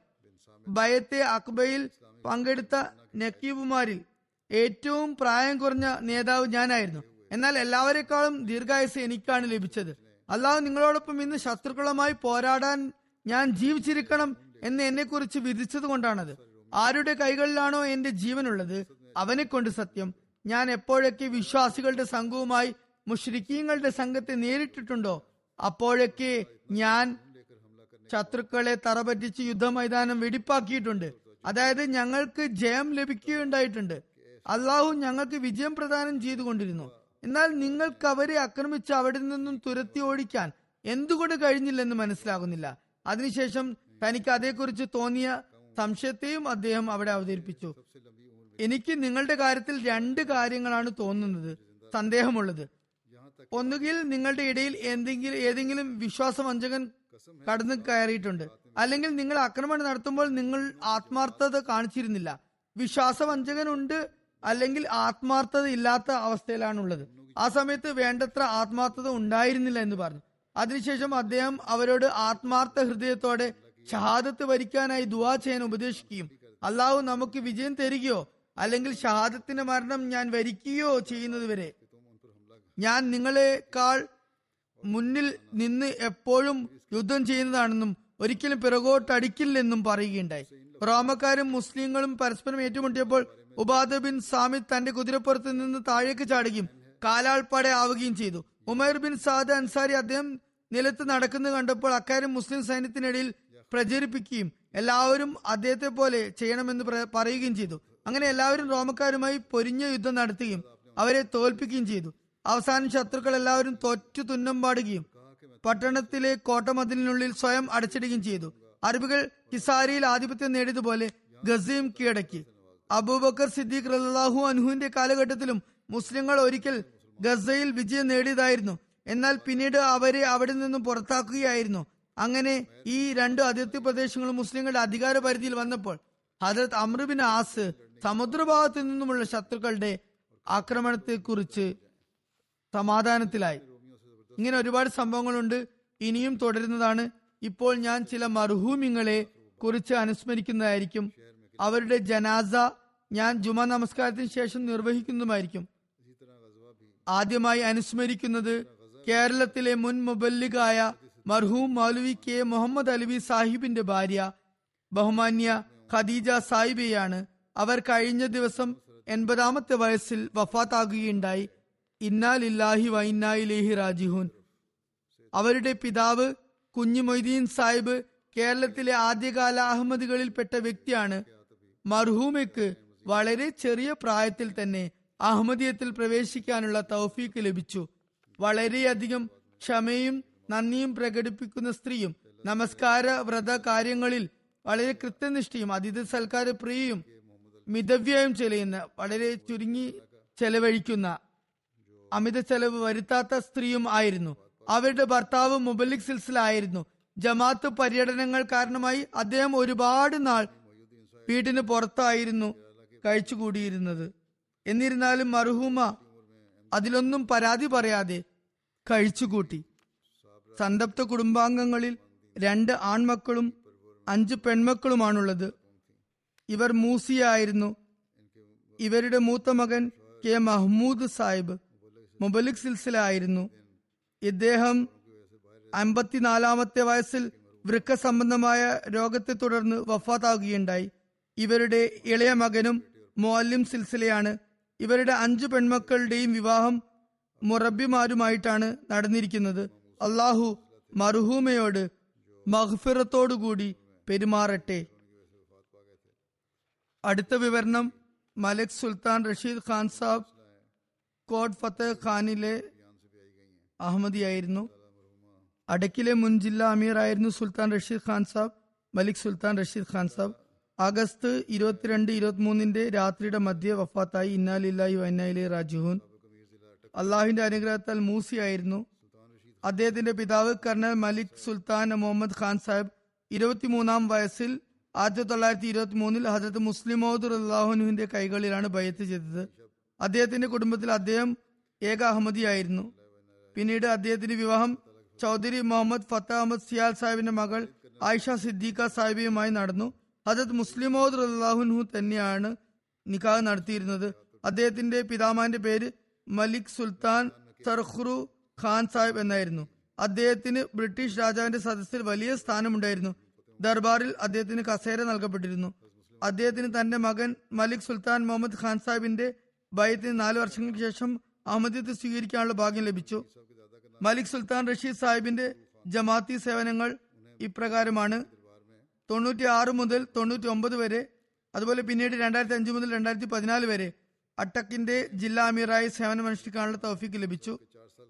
ഭയത്തെ അക്ബയിൽ പങ്കെടുത്ത നക്കീബുമാരിൽ ഏറ്റവും പ്രായം കുറഞ്ഞ നേതാവ് ഞാനായിരുന്നു. എന്നാൽ എല്ലാവരെക്കാളും ദീർഘായുസ് എനിക്കാണ് ലഭിച്ചത്. അല്ലാതെ നിങ്ങളോടൊപ്പം ഇന്ന് ശത്രുക്കളുമായി പോരാടാൻ ഞാൻ ജീവിച്ചിരിക്കണം എന്ന് എന്നെ കുറിച്ച് വിധിച്ചത് കൊണ്ടാണത് ആരുടെ കൈകളിലാണോ എന്റെ ജീവനുള്ളത് അവനെ കൊണ്ട് സത്യം ഞാൻ എപ്പോഴൊക്കെ വിശ്വാസികളുടെ സംഘവുമായി മുഷ്രിക്കീങ്ങളുടെ സംഘത്തെ നേരിട്ടിട്ടുണ്ടോ? അപ്പോഴൊക്കെ ഞാൻ ശത്രുക്കളെ തറപറ്റിച്ച് യുദ്ധമൈതാനം വെടിപ്പാക്കിയിട്ടുണ്ട്. അതായത് ഞങ്ങൾക്ക് ജയം ലഭിക്കുകയുണ്ടായിട്ടുണ്ട്. അള്ളാഹു ഞങ്ങൾക്ക് വിജയം പ്രദാനം ചെയ്തുകൊണ്ടിരുന്നു. എന്നാൽ നിങ്ങൾക്ക് അവരെ ആക്രമിച്ച് അവിടെ നിന്നും തുരത്തി ഓടിക്കാൻ എന്തുകൊണ്ട് കഴിഞ്ഞില്ലെന്ന് മനസ്സിലാകുന്നില്ല. അതിനുശേഷം തനിക്ക് അതേക്കുറിച്ച് തോന്നിയ സംശയത്തെയും അദ്ദേഹം അവിടെ അവതരിപ്പിച്ചു. എനിക്ക് നിങ്ങളുടെ കാര്യത്തിൽ രണ്ട് കാര്യങ്ങളാണ് തോന്നുന്നത് സന്ദേഹമുള്ളത്. ഒന്നുകിൽ നിങ്ങളുടെ ഇടയിൽ എന്തെങ്കിലും ഏതെങ്കിലും വിശ്വാസവഞ്ചകൻ കടന്നു കയറിയിട്ടുണ്ട്. അല്ലെങ്കിൽ നിങ്ങൾ ആക്രമണം നടത്തുമ്പോൾ നിങ്ങൾ ആത്മാർത്ഥത കാണിച്ചിരുന്നില്ല. വിശ്വാസവഞ്ചകൻ ഉണ്ട് അല്ലെങ്കിൽ ആത്മാർത്ഥത ഇല്ലാത്ത അവസ്ഥയിലാണുള്ളത്. ആ സമയത്ത് വേണ്ടത്ര ആത്മാർത്ഥത ഉണ്ടായിരുന്നില്ല എന്ന് പറഞ്ഞു. അതിനുശേഷം അദ്ദേഹം അവരോട് ആത്മാർത്ഥ ഹൃദയത്തോടെ ഷഹാദത്ത് വരിക്കാനായി ദുവാ ചെയ്യാൻ ഉപദേശിക്കുകയും അള്ളാഹു നമുക്ക് വിജയം തരികയോ? അല്ലെങ്കിൽ ഷഹാദത്തിന്റെ മരണം ഞാൻ വരിക്കുകയോ ചെയ്യുന്നതുവരെ ഞാൻ നിങ്ങളെക്കാൾ മുന്നിൽ നിന്ന് എപ്പോഴും യുദ്ധം ചെയ്യുന്നതാണെന്നും ഒരിക്കലും പിറകോട്ടടിക്കില്ലെന്നും പറയുകയുണ്ടായി. റോമക്കാരും മുസ്ലിങ്ങളും പരസ്പരം ഏറ്റുമുട്ടിയപ്പോൾ ഉബാദ ബിൻ സാമിദ് തന്റെ കുതിരപ്പുറത്ത് നിന്ന് താഴേക്ക് ചാടുകയും കാലാൾപ്പാടെ ആവുകയും ചെയ്തു. ഉമൈർ ബിൻ സാദ് അൻസാരി അദ്ദേഹം നിലത്ത് നടക്കുന്നത് കണ്ടപ്പോൾ അക്കാര്യം മുസ്ലിം സൈന്യത്തിനിടയിൽ പ്രചരിപ്പിക്കുകയും എല്ലാവരും അദ്ദേഹത്തെ പോലെ ചെയ്യണമെന്ന് പറയുകയും ചെയ്തു. അങ്ങനെ എല്ലാവരും റോമക്കാരുമായി പൊരിഞ്ഞ യുദ്ധം നടത്തുകയും അവരെ തോൽപ്പിക്കുകയും ചെയ്തു. അവസാനം ശത്രുക്കൾ എല്ലാവരും തോറ്റു തുന്നം പാടുകയും പട്ടണത്തിലെ കോട്ടമതിലിനുള്ളിൽ സ്വയം അടച്ചിടുകയും ചെയ്തു. അറബികൾ ഹിസാരിയിൽ ആധിപത്യം നേടിയതുപോലെ ഗസീം കീഴടക്കി. അബൂബക്കർ സിദ്ദീഖ് റലാഹു അനുഹുവിന്റെ കാലഘട്ടത്തിലും മുസ്ലിങ്ങൾ ഒരിക്കൽ ഗസയിൽ വിജയം നേടിയതായിരുന്നു. എന്നാൽ പിന്നീട് അവരെ അവിടെ നിന്നും പുറത്താക്കുകയായിരുന്നു. അങ്ങനെ ഈ രണ്ട് അതിർത്തി പ്രദേശങ്ങളും മുസ്ലിങ്ങളുടെ അധികാര പരിധിയിൽ വന്നപ്പോൾ ഹജരത് അമ്രുബിൻ ആസ് സമുദ്രഭാഗത്തു നിന്നുമുള്ള ശത്രുക്കളുടെ ആക്രമണത്തെ കുറിച്ച് സമാധാനത്തിലായി. ഇങ്ങനെ ഒരുപാട് സംഭവങ്ങളുണ്ട്. ഇനിയും തുടരുന്നതാണ്. ഇപ്പോൾ ഞാൻ ചില മർഹൂമിങ്ങളെ കുറിച്ച് അനുസ്മരിക്കുന്നതായിരിക്കും. അവരുടെ ജനാസ ഞാൻ ജുമാ നമസ്കാരത്തിന് ശേഷം നിർവഹിക്കുന്നതുമായിരിക്കും. ആദ്യമായി അനുസ്മരിക്കുന്നത് കേരളത്തിലെ മുൻ മുബല്ലിഗായ മർഹൂം മൗലവി കെ. മുഹമ്മദ് അലവി സാഹിബിന്റെ ഭാര്യ ബഹുമാന്യ ഖദീജ സാഹിബിയാണ് അവർ കഴിഞ്ഞ ദിവസം എൺപതാമത്തെ വയസ്സിൽ വഫാത്താകുകയുണ്ടായി. ഇന്നാലില്ലാഹി വൈന്നായിലേഹി രാജിഹുൻ അവരുടെ പിതാവ് കുഞ്ഞു മൊയ്തീൻ സാഹിബ് കേരളത്തിലെ ആദ്യകാല അഹമ്മദികളിൽപ്പെട്ട വ്യക്തിയാണ്. മർഹൂമയ്ക്ക് വളരെ ചെറിയ പ്രായത്തിൽ തന്നെ അഹമ്മദീയത്തിൽ പ്രവേശിക്കാനുള്ള തൗഫീക്ക് ലഭിച്ചു. വളരെയധികം ക്ഷമയും നന്ദിയും പ്രകടിപ്പിക്കുന്ന സ്ത്രീയും നമസ്കാര വ്രത കാര്യങ്ങളിൽ വളരെ കൃത്യനിഷ്ഠയും അതിഥി സൽക്കാര പ്രിയയും മിതവ്യയം ചെലയുന്ന വളരെ ചുരുങ്ങി ചെലവഴിക്കുന്ന അമിത ചെലവ് വരുത്താത്ത സ്ത്രീയും ആയിരുന്നു. അവരുടെ ഭർത്താവ് മുബലിക് സിൽസിലായിരുന്നു. ജമാത്ത് പര്യടനങ്ങൾ കാരണമായി അദ്ദേഹം ഒരുപാട് നാൾ വീട്ടിന് പുറത്തായിരുന്നു കഴിച്ചുകൂടിയിരുന്നത്. എന്നിരുന്നാലും മർഹൂമ അതിലൊന്നും പരാതി പറയാതെ കഴിച്ചുകൂട്ടി. സന്തപ്ത കുടുംബാംഗങ്ങളിൽ രണ്ട് ആൺമക്കളും അഞ്ച് പെൺമക്കളുമാണുള്ളത്. ഇവർ മൂസിയായിരുന്നു. ഇവരുടെ മൂത്ത മകൻ കെ മഹ്മൂദ് സാഹിബ് മുബലിക് സിൽസില ആയിരുന്നു ഇദ്ദേഹം അമ്പത്തിനാലാമത്തെ വയസ്സിൽ വൃക്ക സംബന്ധമായ രോഗത്തെ തുടർന്ന് വഫാത്താകുകയുണ്ടായി. ഇവരുടെ ഇളയ മകനും മുഅല്ലിം സിൽസിലയാണ്. ഇവരുടെ അഞ്ചു പെൺമക്കളുടെയും വിവാഹം മുറബിമാരുമായിട്ടാണ് നടന്നിരിക്കുന്നത്. അള്ളാഹു മർഹൂമയോട് മഹ്ഫിറത്തോടുകൂടി പെരുമാറട്ടെ. അടുത്ത വിവരണം മലിക് സുൽത്താൻ റഷീദ് ഖാൻ സാബ് കോട്ട് ഫത്തേഹ് ഖാനിലെ അഹമ്മദിയായിരുന്നു അടക്കിലെ മുൻ ജില്ലാ അമീറായിരുന്നു സുൽത്താൻ റഷീദ് ഖാൻ സാബ് മലിക് സുൽത്താൻ റഷീദ് ഖാൻ സാബ്. ആഗസ്റ്റ് ഇരുപത്തിരണ്ട് ഇരുപത്തിമൂന്നിന്റെ രാത്രിയുടെ മധ്യ വഫാത്തായി. ഇന്നാലില്ലായി വൈനായിലെ രാജുഹൂൻ അള്ളാഹുവിന്റെ അനുഗ്രഹത്താൽ മൂസിയായിരുന്നു അദ്ദേഹത്തിന്റെ പിതാവ് കർണൽ മലിക് സുൽത്താൻ മുഹമ്മദ് ഖാൻ സാഹിബ് ഇരുപത്തിമൂന്നാം വയസ്സിൽ ആയിരത്തി തൊള്ളായിരത്തി ഇരുപത്തി മൂന്നിൽ ഹജരത്ത് മുസ്ലിമോദ് അള്ളാഹുനുവിന്റെ കൈകളിലാണ് ബയത്ത് ചെയ്തത്. അദ്ദേഹത്തിന്റെ കുടുംബത്തിൽ അദ്ദേഹം ഏക അഹമ്മദിയായിരുന്നു. പിന്നീട് അദ്ദേഹത്തിന്റെ വിവാഹം ചൗധരി മുഹമ്മദ് ഫത്ത അഹമ്മദ് സിയാൽ സാഹിബിന്റെ മകൾ ആയിഷ സിദ്ദീഖ സാഹിബിയുമായി നടന്നു. ഹജരത് മുസ്ലിമോദ് അള്ളാഹുൻഹു തന്നെയാണ് നിക്കാഹ് നടത്തിയിരുന്നത്. അദ്ദേഹത്തിന്റെ പിതാമാന്റെ പേര് മലിക് സുൽത്താൻ സർഖുറു ഖാൻ സാഹിബ് എന്നായിരുന്നു. അദ്ദേഹത്തിന് ബ്രിട്ടീഷ് രാജാവിന്റെ സദസ്സിൽ വലിയ സ്ഥാനമുണ്ടായിരുന്നു. ദർബാറിൽ അദ്ദേഹത്തിന് കസേര നൽകപ്പെട്ടിരുന്നു. അദ്ദേഹത്തിന് തന്റെ മകൻ മലിക് സുൽത്താൻ മുഹമ്മദ് ഖാൻ സാഹിബിന്റെ ഭയത്തിന് നാല് വർഷങ്ങൾക്ക് ശേഷം അഹമ്മദിയത്ത് സ്വീകരിക്കാനുള്ള ഭാഗ്യം ലഭിച്ചു. മലിക് സുൽത്താൻ റഷീദ് സാഹിബിന്റെ ജമാഅത്തി സേവനങ്ങൾ ഇപ്രകാരമാണ്. തൊണ്ണൂറ്റി ആറ് മുതൽ തൊണ്ണൂറ്റി ഒമ്പത് വരെ അതുപോലെ പിന്നീട് രണ്ടായിരത്തി അഞ്ച് മുതൽ രണ്ടായിരത്തി പതിനാല് വരെ അട്ടക്കിന്റെ ജില്ലാ അമീറായി സേവനമനുഷ്ഠിക്കാനുള്ള തൗഫീക്ക് ലഭിച്ചു.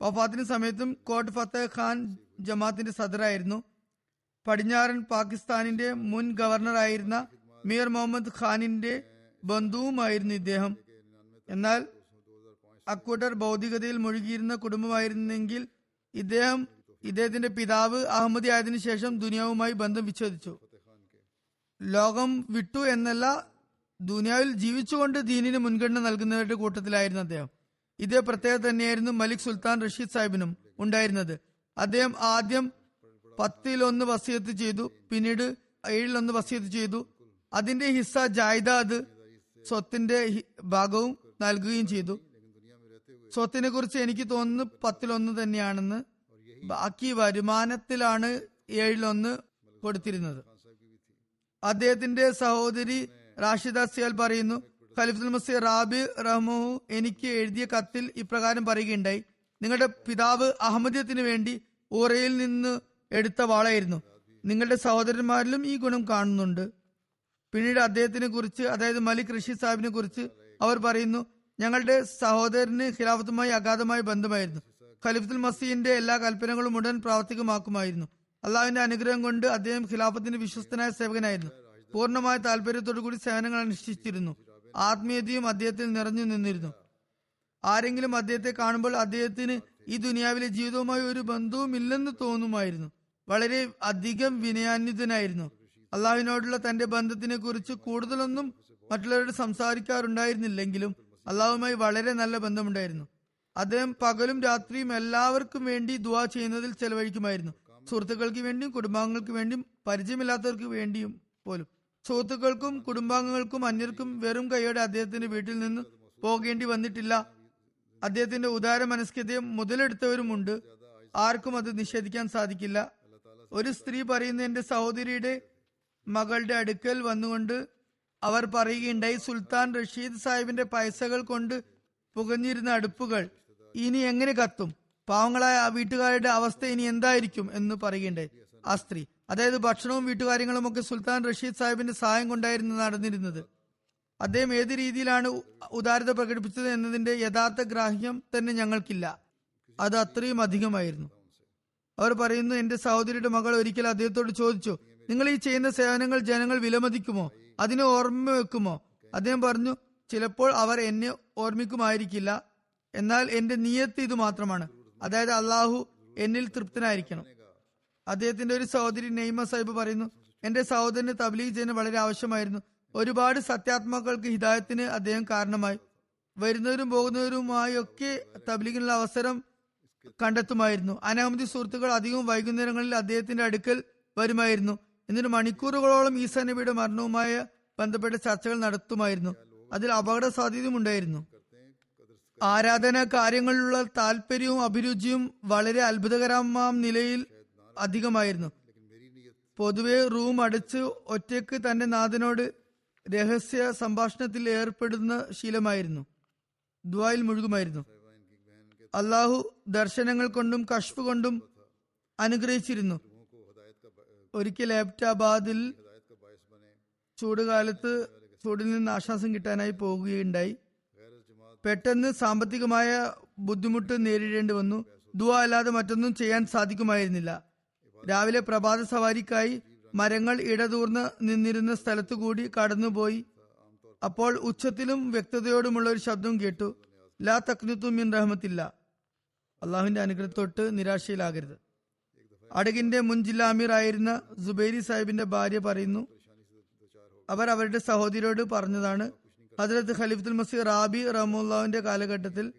വഫാത്തിന് സമയത്തും കോട്ട് ഫത്തേഹ് ഖാൻ ജമാഅത്തിന്റെ സദറായിരുന്നു. പടിഞ്ഞാറൻ പാകിസ്ഥാനിന്റെ മുൻ ഗവർണറായിരുന്ന മീർ മുഹമ്മദ് ഖാനിന്റെ ബന്ധുവുമായിരുന്നു ഇദ്ദേഹം. എന്നാൽ അക്കൂട്ടർ ഭൗതികതയിൽ മുഴുകിയിരുന്ന കുടുംബമായിരുന്നെങ്കിൽ ഇദ്ദേഹം ഇദ്ദേഹത്തിന്റെ പിതാവ് അഹമ്മദി ആയതിനു ശേഷം ദുനിയാവുമായി ബന്ധം വിച്ഛേദിച്ചു. ലോകം വിട്ടു എന്നല്ല ദുനിയാവിൽ ജീവിച്ചുകൊണ്ട് ദീനിന് മുൻഗണന നൽകുന്നവരുടെ കൂട്ടത്തിലായിരുന്നു അദ്ദേഹം. ഇതേ പ്രത്യേകത തന്നെയായിരുന്നു മലിക് സുൽത്താൻ റഷീദ് സാഹിബിനും ഉണ്ടായിരുന്നത്. അദ്ദേഹം ആദ്യം പത്തിലൊന്ന് വസിയത്ത് ചെയ്തു പിന്നീട് ഏഴിലൊന്ന് വസിയത്ത് ചെയ്തു. അതിന്റെ ഹിസ്സ ജായ്ദാദ് സ്വത്തിന്റെ ഭാഗവും നൽകുകയും ചെയ്തു. സ്വത്തിനെ കുറിച്ച് എനിക്ക് തോന്നുന്നു പത്തിലൊന്ന് തന്നെയാണെന്ന്. ബാക്കി വരുമാനത്തിലാണ് ഏഴിലൊന്ന് കൊടുത്തിരുന്നത്. അദ്ദേഹത്തിന്റെ സഹോദരി റാഷിദ സിയാൽ പറയുന്നു ഖലിഫുൽ മസി റാബി റഹ്മു എനിക്ക് എഴുതിയ കത്തിൽ ഇപ്രകാരം പറയുകയുണ്ടായി. നിങ്ങളുടെ പിതാവ് അഹമ്മദിയത്തിന് വേണ്ടി ഊറയിൽ നിന്ന് എടുത്ത വാളായിരുന്നു. നിങ്ങളുടെ സഹോദരന്മാരിലും ഈ ഗുണം കാണുന്നുണ്ട്. പിന്നീട് അദ്ദേഹത്തിനെ കുറിച്ച് അതായത് മലിക് റഷീദ് സാഹിബിനെ കുറിച്ച് അവർ പറയുന്നു ഞങ്ങളുടെ സഹോദരന് ഖിലാഫത്തുമായി അഗാധമായ ബന്ധമായിരുന്നു. ഖലിഫുൽ മസീന്റെ എല്ലാ കൽപ്പനകളും ഉടൻ പ്രാവർത്തികമാക്കുമായിരുന്നു. അള്ളാഹുവിന്റെ അനുഗ്രഹം കൊണ്ട് അദ്ദേഹം ഖിലാഫത്തിന്റെ വിശ്വസ്തനായ സേവകനായിരുന്നു. പൂർണമായ താല്പര്യത്തോടു കൂടി സേവനങ്ങൾ അനുഷ്ഠിച്ചിരുന്നു. ആത്മീയതയും അദ്ദേഹത്തിൽ നിറഞ്ഞു നിന്നിരുന്നു. ആരെങ്കിലും അദ്ദേഹത്തെ കാണുമ്പോൾ അദ്ദേഹത്തിന് ഈ ദുനിയാവിലെ ജീവിതവുമായി ഒരു ബന്ധവുമില്ലെന്ന് തോന്നുമായിരുന്നു. വളരെ അധികം വിനയാന്വിതനായിരുന്നു. അള്ളാഹുവിനോടുള്ള തന്റെ ബന്ധത്തിനെ കുറിച്ച് കൂടുതലൊന്നും മറ്റുള്ളവരോട് സംസാരിക്കാറുണ്ടായിരുന്നില്ലെങ്കിലും അള്ളാഹുമായി വളരെ നല്ല ബന്ധമുണ്ടായിരുന്നു. അദ്ദേഹം പകലും രാത്രിയും എല്ലാവർക്കും വേണ്ടി ദുവാ ചെയ്യുന്നതിൽ ചെലവഴിക്കുമായിരുന്നു. സുഹൃത്തുക്കൾക്ക് വേണ്ടിയും കുടുംബാംഗങ്ങൾക്ക് വേണ്ടിയും പരിചയമില്ലാത്തവർക്ക് വേണ്ടിയും പോലും. സുഹൃത്തുക്കൾക്കും കുടുംബാംഗങ്ങൾക്കും അന്യർക്കും വെറും കൈയോടെ അദ്ദേഹത്തിന്റെ വീട്ടിൽ നിന്ന് പോകേണ്ടി വന്നിട്ടില്ല. അദ്ദേഹത്തിന്റെ ഉദാര മനസ്കതയും മുതലെടുത്തവരുമുണ്ട്. ആർക്കും അത് നിഷേധിക്കാൻ സാധിക്കില്ല. ഒരു സ്ത്രീ പറയുന്നു എന്റെ സഹോദരിയുടെ മകളുടെ അടുക്കൽ വന്നുകൊണ്ട് അവർ പറയുകയുണ്ടായി സുൽത്താൻ റഷീദ് സാഹിബിന്റെ പൈസകൾ കൊണ്ട് പുകഞ്ഞിരുന്ന അടുപ്പുകൾ ഇനി എങ്ങനെ കത്തും? പാവങ്ങളായ ആ വീട്ടുകാരുടെ അവസ്ഥ ഇനി എന്തായിരിക്കും? എന്ന് പറയുകയുണ്ടായി ആ സ്ത്രീ. അതായത് ഭക്ഷണവും വീട്ടുകാര്യങ്ങളും ഒക്കെ സുൽത്താൻ റഷീദ് സാഹിബിന്റെ സഹായം കൊണ്ടായിരുന്നു നടന്നിരുന്നത്. അദ്ദേഹം ഏത് രീതിയിലാണ് ഉദാരത പ്രകടിപ്പിച്ചത് എന്നതിന്റെ യഥാർത്ഥ ഗ്രാഹ്യം തന്നെ ഞങ്ങൾക്കില്ല. അത് അത്രയും അധികമായിരുന്നു. അവർ പറയുന്നു എന്റെ സഹോദരിയുടെ മകൾ ഒരിക്കൽ അദ്ദേഹത്തോട് ചോദിച്ചു നിങ്ങൾ ഈ ചെയ്യുന്ന സേവനങ്ങൾ ജനങ്ങൾ വിലമതിക്കുമോ? അതിനെ ഓർമ്മ വെക്കുമോ? അദ്ദേഹം പറഞ്ഞു ചിലപ്പോൾ അവർ എന്നെ ഓർമ്മിക്കുമായിരിക്കില്ല. എന്നാൽ എന്റെ നിയത്ത് ഇത് മാത്രമാണ്. അതായത് അള്ളാഹു എന്നിൽ തൃപ്തനായിരിക്കണം. അദ്ദേഹത്തിന്റെ ഒരു സഹോദരി നെയ്മ സാഹിബ് പറയുന്നു എന്റെ സഹോദരന് തബ്ലീഗ് ചെയ്യാൻ വളരെ ആവശ്യമായിരുന്നു. ഒരുപാട് സത്യാത്മാക്കൾക്ക് ഹിദായത്തിന് അദ്ദേഹം കാരണമായി. വരുന്നവരും പോകുന്നവരുമായി ഒക്കെ തബ്ലീഗിനുള്ള അവസരം കണ്ടെത്തുമായിരുന്നു. അനവധി സുഹൃത്തുക്കൾ അധികവും വൈകുന്നേരങ്ങളിൽ അദ്ദേഹത്തിന്റെ അടുക്കൽ വരുമായിരുന്നു. എന്നിട്ട് മണിക്കൂറുകളോളം ഈസ നബിയുടെ മരണവുമായി ബന്ധപ്പെട്ട ചർച്ചകൾ നടത്തുമായിരുന്നു. അതിൽ അപകട സാധ്യതയും ഉണ്ടായിരുന്നു. ആരാധന കാര്യങ്ങളിലുള്ള താല്പര്യവും അഭിരുചിയും വളരെ അത്ഭുതകരമാം നിലയിൽ അധികമായിരുന്നു. പൊതുവെ റൂം അടച്ച് ഒറ്റയ്ക്ക് തന്റെ നാഥനോട് രഹസ്യ സംഭാഷണത്തിൽ ഏർപ്പെടുന്ന ശീലമായിരുന്നു. ദുബായിൽ മുഴുകുമായിരുന്നു. അള്ളാഹു ദർശനങ്ങൾ കൊണ്ടും കഷ്ഫ് കൊണ്ടും അനുഗ്രഹിച്ചിരുന്നു. ഒരിക്കൽ ഏബ്റ്റാബാദിൽ ചൂടുകാലത്ത് ചൂടിൽ നിന്ന് ആശ്വാസം കിട്ടാനായി പോകുകയുണ്ടായി. പെട്ടെന്ന് സാമ്പത്തികമായ ബുദ്ധിമുട്ട് നേരിടേണ്ടി വന്നു. ദുവ അല്ലാതെ മറ്റൊന്നും ചെയ്യാൻ സാധിക്കുമായിരുന്നില്ല. രാവിലെ പ്രഭാത സവാരിക്കായി മരങ്ങൾ ഇടതൂർന്ന് നിന്നിരുന്ന സ്ഥലത്തു കൂടി കടന്നുപോയി. അപ്പോൾ ഉച്ചത്തിലും വ്യക്തതയോടുമുള്ള ഒരു ശബ്ദം കേട്ടു. ലാ തക്നുത്തു മിൻ റഹ്മത്തില്ല. അള്ളാഹുവിന്റെ അനുഗ്രഹത്തോട്ട് നിരാശയിലാകരുത്. അടകിന്റെ മുൻ ജില്ലാ അമീർ ആയിരുന്ന ജുബൈരി സാഹിബിന്റെ ഭാര്യ പറയുന്നു അവർ അവരുടെ സഹോദരിയോട് പറഞ്ഞതാണ് ഹജ്രത് ഖലീഫുൽ മസീർ റാബി റഹമുല്ലാവിന്റെ കാലഘട്ടത്തിൽ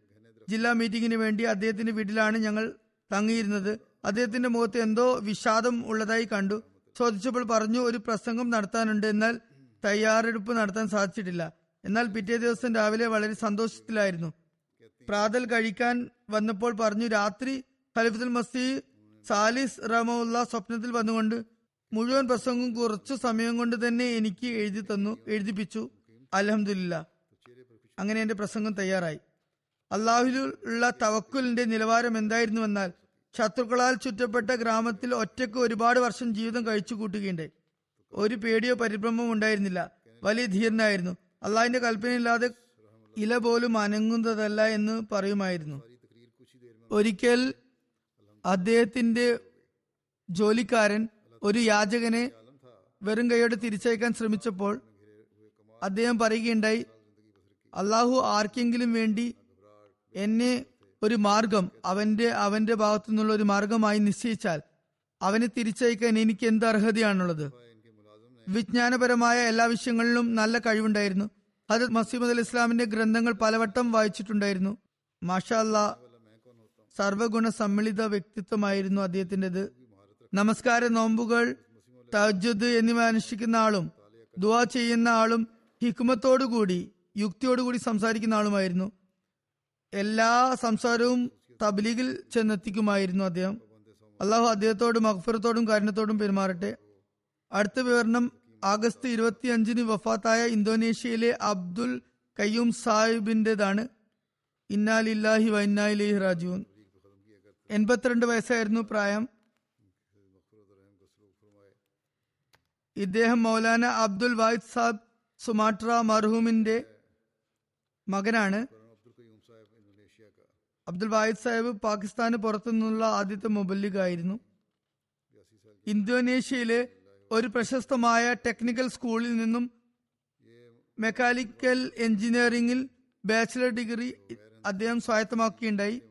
ജില്ലാ മീറ്റിംഗിന് വേണ്ടി അദ്ദേഹത്തിന്റെ വീട്ടിലാണ് ഞങ്ങൾ തങ്ങിയിരുന്നത്. അദ്ദേഹത്തിന്റെ മുഖത്ത് എന്തോ വിഷാദം ഉള്ളതായി കണ്ടു. ചോദിച്ചപ്പോൾ പറഞ്ഞു ഒരു പ്രസംഗം നടത്താനുണ്ട് എന്നാൽ തയ്യാറെടുപ്പ് നടത്താൻ സാധിച്ചിട്ടില്ല. എന്നാൽ പിറ്റേ ദിവസം രാവിലെ വളരെ സന്തോഷത്തിലായിരുന്നു. പ്രാതൽ കഴിക്കാൻ വന്നപ്പോൾ പറഞ്ഞു രാത്രി ഖലീഫത്തുൽ മസീ സാലിസ് റഹമുല്ല സ്വപ്നത്തിൽ വന്നുകൊണ്ട് മുഴുവൻ പ്രസംഗവും കുറച്ചു സമയം കൊണ്ട് തന്നെ എനിക്ക് എഴുതി തന്നു എഴുതിപ്പിച്ചു. അലഹമില്ല അങ്ങനെ എന്റെ പ്രസംഗം തയ്യാറായി. അള്ളാഹുലുള്ള തവക്കുലിന്റെ നിലവാരം എന്തായിരുന്നുവെന്നാൽ ശത്രുക്കളാൽ ചുറ്റപ്പെട്ട ഗ്രാമത്തിൽ ഒറ്റയ്ക്ക് ഒരുപാട് വർഷം ജീവിതം കഴിച്ചു കൂട്ടുകയുണ്ടായി. ഒരു പേടിയോ പരിഭ്രമവും ഉണ്ടായിരുന്നില്ല. വലിയ ധീരനായിരുന്നു. അള്ളാഹിന്റെ കൽപ്പനയില്ലാതെ ഇല പോലും അനങ്ങുന്നതല്ല എന്ന് പറയുമായിരുന്നു. ഒരിക്കൽ അദ്ദേഹത്തിന്റെ ജോലിക്കാരൻ ഒരു യാചകനെ വെറും കൈയോടെ തിരിച്ചയക്കാൻ ശ്രമിച്ചപ്പോൾ അദ്ദേഹം പറയുകയുണ്ടായി അള്ളാഹു ആർക്കെങ്കിലും വേണ്ടി എന്നെ ഒരു മാർഗം അവന്റെ അവന്റെ ഭാഗത്തു നിന്നുള്ള ഒരു മാർഗമായി നിശ്ചയിച്ചാൽ അവനെ തിരിച്ചയക്കാൻ എനിക്ക് എന്ത് അർഹതയാണുള്ളത്? വിജ്ഞാനപരമായ എല്ലാ വിഷയങ്ങളിലും നല്ല കഴിവുണ്ടായിരുന്നു. അത് മസീമദ് അലി ഇസ്ലാമിന്റെ ഗ്രന്ഥങ്ങൾ പലവട്ടം വായിച്ചിട്ടുണ്ടായിരുന്നു. മാഷാ അല്ലാ സർവഗുണ സമ്മിളിത വ്യക്തിത്വമായിരുന്നു അദ്ദേഹത്തിന്റെത്. നമസ്കാര നോമ്പുകൾ തജ്ജുദ് എന്നിവ അനുഷ്ഠിക്കുന്ന ആളും ദുവാ ചെയ്യുന്ന ആളും ഹിക്മത്തോടുകൂടി യുക്തിയോടുകൂടി സംസാരിക്കുന്ന ആളുമായിരുന്നു. എല്ലാ സംസാരവും തബ്ലീഗിൽ ചെന്നെത്തിക്കുമായിരുന്നു അദ്ദേഹം. അള്ളാഹു അദ്ദേഹത്തോടും അക്ഫറത്തോടും കാരണത്തോടും പെരുമാറട്ടെ. അടുത്ത വിവരണം ആഗസ്റ്റ് ഇരുപത്തിയഞ്ചിന് വഫാത്തായ ഇന്തോനേഷ്യയിലെ അബ്ദുൽ കയ്യൂം സാഹിബിന്റേതാണ്. ഇന്നാലില്ലാഹി വൈന്നാലിഹി റാജുൻ എൺപത്തിരണ്ട് വയസ്സായിരുന്നു പ്രായം. ഇദ്ദേഹം മൗലാന അബ്ദുൽ വാഹിദ് സാബ് സുമാട്ര മർഹൂമിന്റെ മകനാണ്. അബ്ദുൽ വാഹിദ് സാഹിബ് പാകിസ്ഥാന് പുറത്തുനിന്നുള്ള ആദ്യത്തെ മൊബല്ലിഗായിരുന്നു. ഇന്തോനേഷ്യയിലെ ഒരു പ്രശസ്തമായ ടെക്നിക്കൽ സ്കൂളിൽ നിന്നും മെക്കാനിക്കൽ എഞ്ചിനീയറിംഗിൽ ബാച്ചിലർ ഡിഗ്രി അദ്ദേഹം സ്വായത്തമാക്കുകയുണ്ടായി.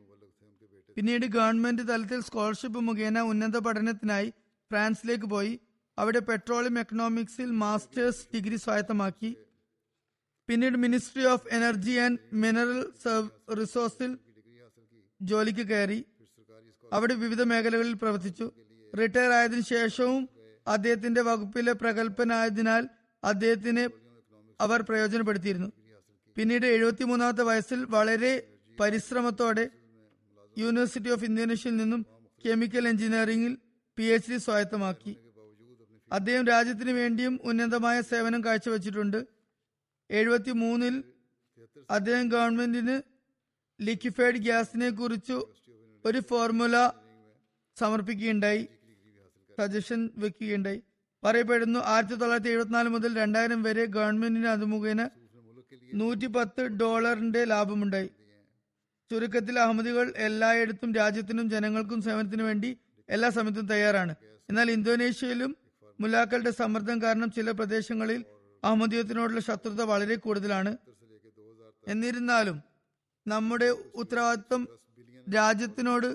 പിന്നീട് ഗവൺമെന്റ് തലത്തിൽ സ്കോളർഷിപ്പ് മുഖേന ഉന്നത പഠനത്തിനായി ഫ്രാൻസിലേക്ക് പോയി. അവിടെ പെട്രോളിയം എക്കണോമിക്സിൽ മാസ്റ്റേഴ്സ് ഡിഗ്രി സ്വായത്തമാക്കി. പിന്നീട് ministry of energy and mineral റിസോഴ്സിൽ ജോലിക്ക് കയറി. അവിടെ വിവിധ മേഖലകളിൽ പ്രവർത്തിച്ചു. റിട്ടയർ ആയതിനു ശേഷവും അദ്ദേഹത്തിന്റെ വകുപ്പിലെ പ്രഗത്ഭനായതിനാൽ അദ്ദേഹത്തിന് അവർ പ്രയോജനപ്പെടുത്തിയിരുന്നു. പിന്നീട് എഴുപത്തി മൂന്നാമത്തെ വയസ്സിൽ വളരെ പരിശ്രമത്തോടെ യൂണിവേഴ്സിറ്റി ഓഫ് ഇന്തോനേഷ്യയിൽ നിന്നും കെമിക്കൽ എഞ്ചിനീയറിംഗിൽ പി എച്ച് ഡി സ്വായത്തമാക്കി. അദ്ദേഹം രാജ്യത്തിന് വേണ്ടിയും ഉന്നതമായ സേവനം കാഴ്ചവെച്ചിട്ടുണ്ട്. എഴുപത്തി മൂന്നിൽ അദ്ദേഹം ഗവൺമെന്റിന് ലിക്വിഫൈഡ് ഗ്യാസിനെ കുറിച്ച് ഒരു ഫോർമുല സമർപ്പിക്കുകയുണ്ടായി. സജഷൻ വെക്കുകയുണ്ടായി. പറയപ്പെടുന്നു ആയിരത്തി തൊള്ളായിരത്തി എഴുപത്തിനാല് മുതൽ രണ്ടായിരം വരെ ഗവൺമെന്റിന് അത് മുഖേന നൂറ്റി പത്ത് ഡോളറിന്റെ ലാഭമുണ്ടായി. ചുരുക്കത്തിൽ അഹമ്മദികൾ എല്ലായിടത്തും രാജ്യത്തിനും ജനങ്ങൾക്കും സേവനത്തിനു വേണ്ടി എല്ലാ സമയത്തും തയ്യാറാണ്. എന്നാൽ ഇന്തോനേഷ്യയിലും മുലാക്കളുടെ സമ്മർദ്ദം കാരണം ചില പ്രദേശങ്ങളിൽ അഹമ്മദീയത്തിനോടുള്ള ശത്രുത വളരെ കൂടുതലാണ്. എന്നിരുന്നാലും നമ്മുടെ ഉത്തരവാദിത്വം രാജ്യത്തിനോട്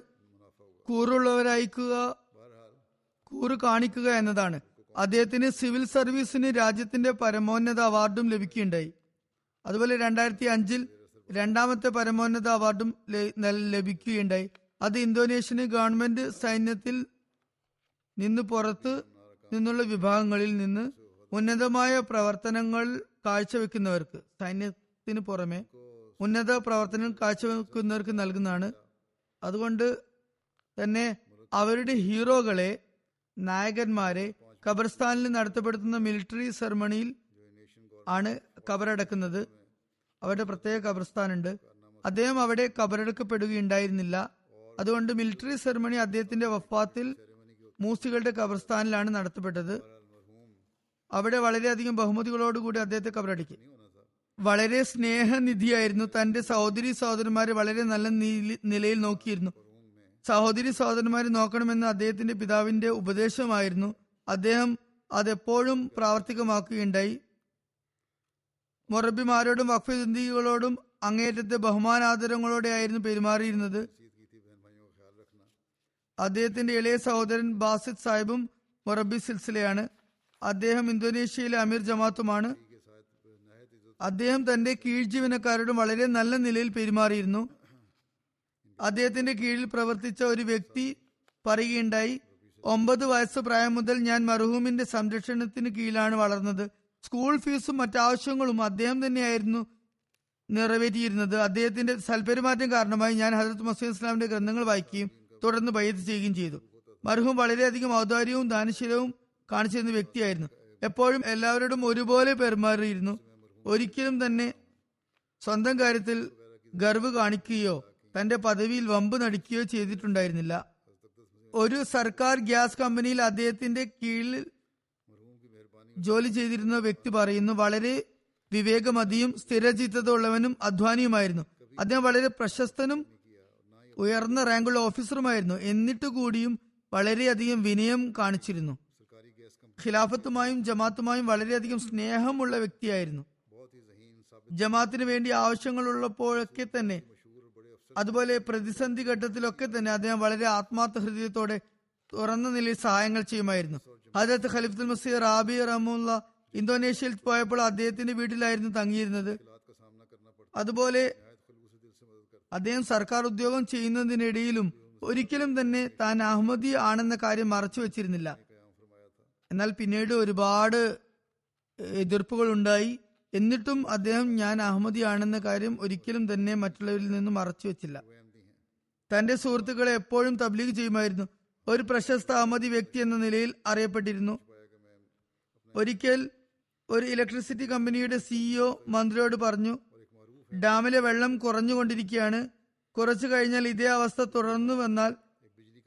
കൂറുള്ളവരായിക്കുക കൂറ് കാണിക്കുക എന്നതാണ്. അദ്ദേഹത്തിന് സിവിൽ സർവീസിന് രാജ്യത്തിന്റെ പരമോന്നത അവാർഡും ലഭിക്കുകയുണ്ടായി. അതുപോലെ രണ്ടായിരത്തി അഞ്ചിൽ രണ്ടാമത്തെ പരമോന്നത അവാർഡും ലഭിക്കുകയുണ്ടായി. അത് ഇന്തോനേഷ്യന് ഗവൺമെന്റ് സൈന്യത്തിൽ നിന്ന് പുറത്ത് നിന്നുള്ള വിഭാഗങ്ങളിൽ നിന്ന് ഉന്നതമായ പ്രവർത്തനങ്ങൾ കാഴ്ചവെക്കുന്നവർക്ക് സൈന്യത്തിന് പുറമെ ഉന്നത പ്രവർത്തനങ്ങൾ കാഴ്ചവെക്കുന്നവർക്ക് നൽകുന്നതാണ്. അതുകൊണ്ട് തന്നെ അവരുടെ ഹീറോകളെ നായകന്മാരെ ഖബർസ്ഥാനിൽ നടത്തപ്പെടുത്തുന്ന മിലിറ്ററി സെറമണിയിൽ ആണ് കബറടക്കുന്നത്. അവരുടെ പ്രത്യേക ഖബർസ്ഥാനുണ്ട്. അദ്ദേഹം അവിടെ കബറടക്കപ്പെടുകയുണ്ടായിരുന്നില്ല. അതുകൊണ്ട് മിലിറ്ററി സെറമണി അദ്ദേഹത്തിന്റെ വഫാത്തിൽ മൂസികളുടെ കബർസ്ഥാനിലാണ് നടത്തപ്പെട്ടത്. അവിടെ വളരെയധികം ബഹുമതികളോടുകൂടി അദ്ദേഹത്തെ കബറടിക്കും. വളരെ സ്നേഹനിധിയായിരുന്നു. തന്റെ സഹോദരി സഹോദരന്മാരെ വളരെ നല്ല നിലയിൽ നോക്കിയിരുന്നു. സഹോദരി സഹോദരന്മാരെ നോക്കണമെന്ന് അദ്ദേഹത്തിന്റെ പിതാവിന്റെ ഉപദേശമായിരുന്നു. അദ്ദേഹം അതെപ്പോഴും പ്രാവർത്തികമാക്കുകയുണ്ടായി. മൊറബിമാരോടും വഖഫിന്ദികളോടും അങ്ങേറ്റത്തെ ബഹുമാനാദരങ്ങളോടെയായിരുന്നു പെരുമാറിയിരുന്നത്. അദ്ദേഹത്തിന്റെ ഇളയ സഹോദരൻ ബാസിദ് സാഹിബും മൊറബി സിൽസിലയാണ്. അദ്ദേഹം ഇന്തോനേഷ്യയിലെ അമീർ ജമാത്തുമാണ്. അദ്ദേഹം തന്റെ കീഴ് ജീവനക്കാരോടും വളരെ നല്ല നിലയിൽ പെരുമാറിയിരുന്നു. അദ്ദേഹത്തിന്റെ കീഴിൽ പ്രവർത്തിച്ച ഒരു വ്യക്തി പറയുകയുണ്ടായി ഒമ്പത് വയസ്സ് പ്രായം മുതൽ ഞാൻ മർഹൂമിന്റെ സംരക്ഷണത്തിന് കീഴിലാണ് വളർന്നത്. സ്കൂൾ ഫീസും മറ്റാവശ്യങ്ങളും അദ്ദേഹം തന്നെയായിരുന്നു നിറവേറ്റിയിരുന്നത്. അദ്ദേഹത്തിന്റെ സൽപെരുമാറ്റം കാരണമായി ഞാൻ ഹജരത് മസൂദ് ഇസ്ലാമിന്റെ ഗ്രന്ഥങ്ങൾ വായിക്കുകയും തുടർന്ന് ബയ്യത്ത് ചെയ്യുകയും ചെയ്തു. മർഹൂം വളരെയധികം ഔദാര്യവും ദാനശീലവും കാണിച്ചിരുന്ന വ്യക്തിയായിരുന്നു. എപ്പോഴും എല്ലാവരോടും ഒരുപോലെ പെരുമാറിയിരുന്നു. ഒരിക്കലും തന്നെ സ്വന്തം കാര്യത്തിൽ ഗർവ് കാണിക്കുകയോ തന്റെ പദവിയിൽ വമ്പ് നടിക്കുകയോ ചെയ്തിട്ടുണ്ടായിരുന്നില്ല. ഒരു സർക്കാർ ഗ്യാസ് കമ്പനിയിൽ അദ്ദേഹത്തിന്റെ കീഴിൽ ജോലി ചെയ്തിരുന്ന വ്യക്തി പറയുന്നു വളരെ വിവേകമതിയും സ്ഥിരചിത്തത ഉള്ളവനും അധ്വാനിയുമായിരുന്നു. അദ്ദേഹം വളരെ പ്രശസ്തനും ഉയർന്ന റാങ്കുള്ള ഓഫീസറുമായിരുന്നു. എന്നിട്ട് കൂടിയും വളരെയധികം വിനയം കാണിച്ചിരുന്നു. ഖിലാഫത്തുമായും ജമാത്തുമായും വളരെയധികം സ്നേഹമുള്ള വ്യക്തിയായിരുന്നു. ജമാത്തിന് വേണ്ടി ആവശ്യങ്ങളുള്ളപ്പോഴൊക്കെ തന്നെ അതുപോലെ പ്രതിസന്ധി ഘട്ടത്തിലൊക്കെ തന്നെ അദ്ദേഹം വളരെ ആത്മാർത്ഥ ഹൃദയത്തോടെ തുറന്ന നിലയിൽ സഹായങ്ങൾ ചെയ്യുമായിരുന്നു. ഹജരത്ത് ഖലിഫുൽ മസീർ റാബി റഹമുല്ല ഇന്തോനേഷ്യയിൽ പോയപ്പോൾ അദ്ദേഹത്തിന്റെ വീട്ടിലായിരുന്നു തങ്ങിയിരുന്നത്. അതുപോലെ അദ്ദേഹം സർക്കാർ ഉദ്യോഗം ചെയ്യുന്നതിനിടയിലും ഒരിക്കലും തന്നെ താൻ അഹമ്മദി ആണെന്ന കാര്യം മറച്ചു വെച്ചിരുന്നില്ല. എന്നാൽ പിന്നീട് ഒരുപാട് എതിർപ്പുകൾ ഉണ്ടായി. എന്നിട്ടും അദ്ദേഹം ഞാൻ അഹമ്മദിയാണെന്ന കാര്യം ഒരിക്കലും തന്നെ മറ്റുള്ളവരിൽ നിന്നും മറച്ചു വെച്ചില്ല. തന്റെ സുഹൃത്തുക്കളെ എപ്പോഴും തബ്ലീഗ് ചെയ്യുമായിരുന്നു. ഒരു പ്രശസ്ത അഹമ്മദി വ്യക്തി എന്ന നിലയിൽ അറിയപ്പെട്ടിരുന്നു. ഒരിക്കൽ ഒരു ഇലക്ട്രിസിറ്റി കമ്പനിയുടെ സിഇഒ മന്ത്രിയോട് പറഞ്ഞു ഡാമിലെ വെള്ളം കുറഞ്ഞുകൊണ്ടിരിക്കുകയാണ്. കുറച്ചു കഴിഞ്ഞാൽ ഇതേ അവസ്ഥ തുടർന്നു വന്നാൽ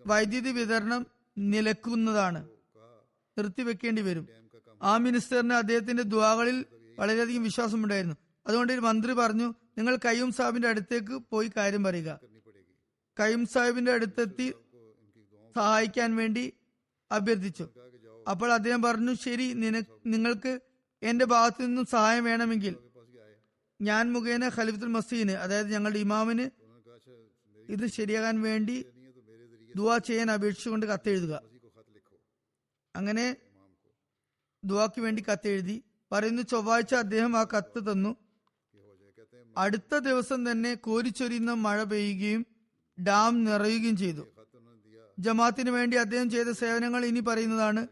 വൈദ്യുതി വിതരണം നിലക്കുന്നതാണ്. നിർത്തിവെക്കേണ്ടി വരും. ആ മിനിസ്റ്ററിന് അദ്ദേഹത്തിന്റെ ദ്വാകളിൽ വളരെയധികം വിശ്വാസമുണ്ടായിരുന്നു. അതുകൊണ്ട് ഒരു മന്ത്രി പറഞ്ഞു നിങ്ങൾ കയ്യൂം സാഹിബിന്റെ അടുത്തേക്ക് പോയി കാര്യം പറയുക. കയ്യൂം സാഹിബിന്റെ അടുത്തെത്തി സഹായിക്കാൻ വേണ്ടി അഭ്യർത്ഥിച്ചു. അപ്പോൾ അദ്ദേഹം പറഞ്ഞു ശരി നിങ്ങൾക്ക് എന്റെ ഭാഗത്തു നിന്നും സഹായം വേണമെങ്കിൽ ഞാൻ മുഖേന ഖലിഫുൽ മസീന് അതായത് ഞങ്ങളുടെ ഇമാമിന് ഇത് ശരിയാകാൻ വേണ്ടി ദുവാ ചെയ്യാൻ അപേക്ഷിച്ചുകൊണ്ട് കത്തെഴുതുക. അങ്ങനെ ദുവാക്ക് വേണ്ടി കത്തെഴുതി. പറയുന്നു ചൊവ്വാഴ്ച അദ്ദേഹം ആ കത്ത് തന്നു. അടുത്ത ദിവസം തന്നെ കോരിച്ചൊരിയുന്ന മഴ പെയ്യുകയും ഡാം നിറയുകയും ചെയ്തു. ജമാത്തിന് വേണ്ടി അദ്ദേഹം ചെയ്ത സേവനങ്ങൾ ഇനി പറയുന്നതാണ്.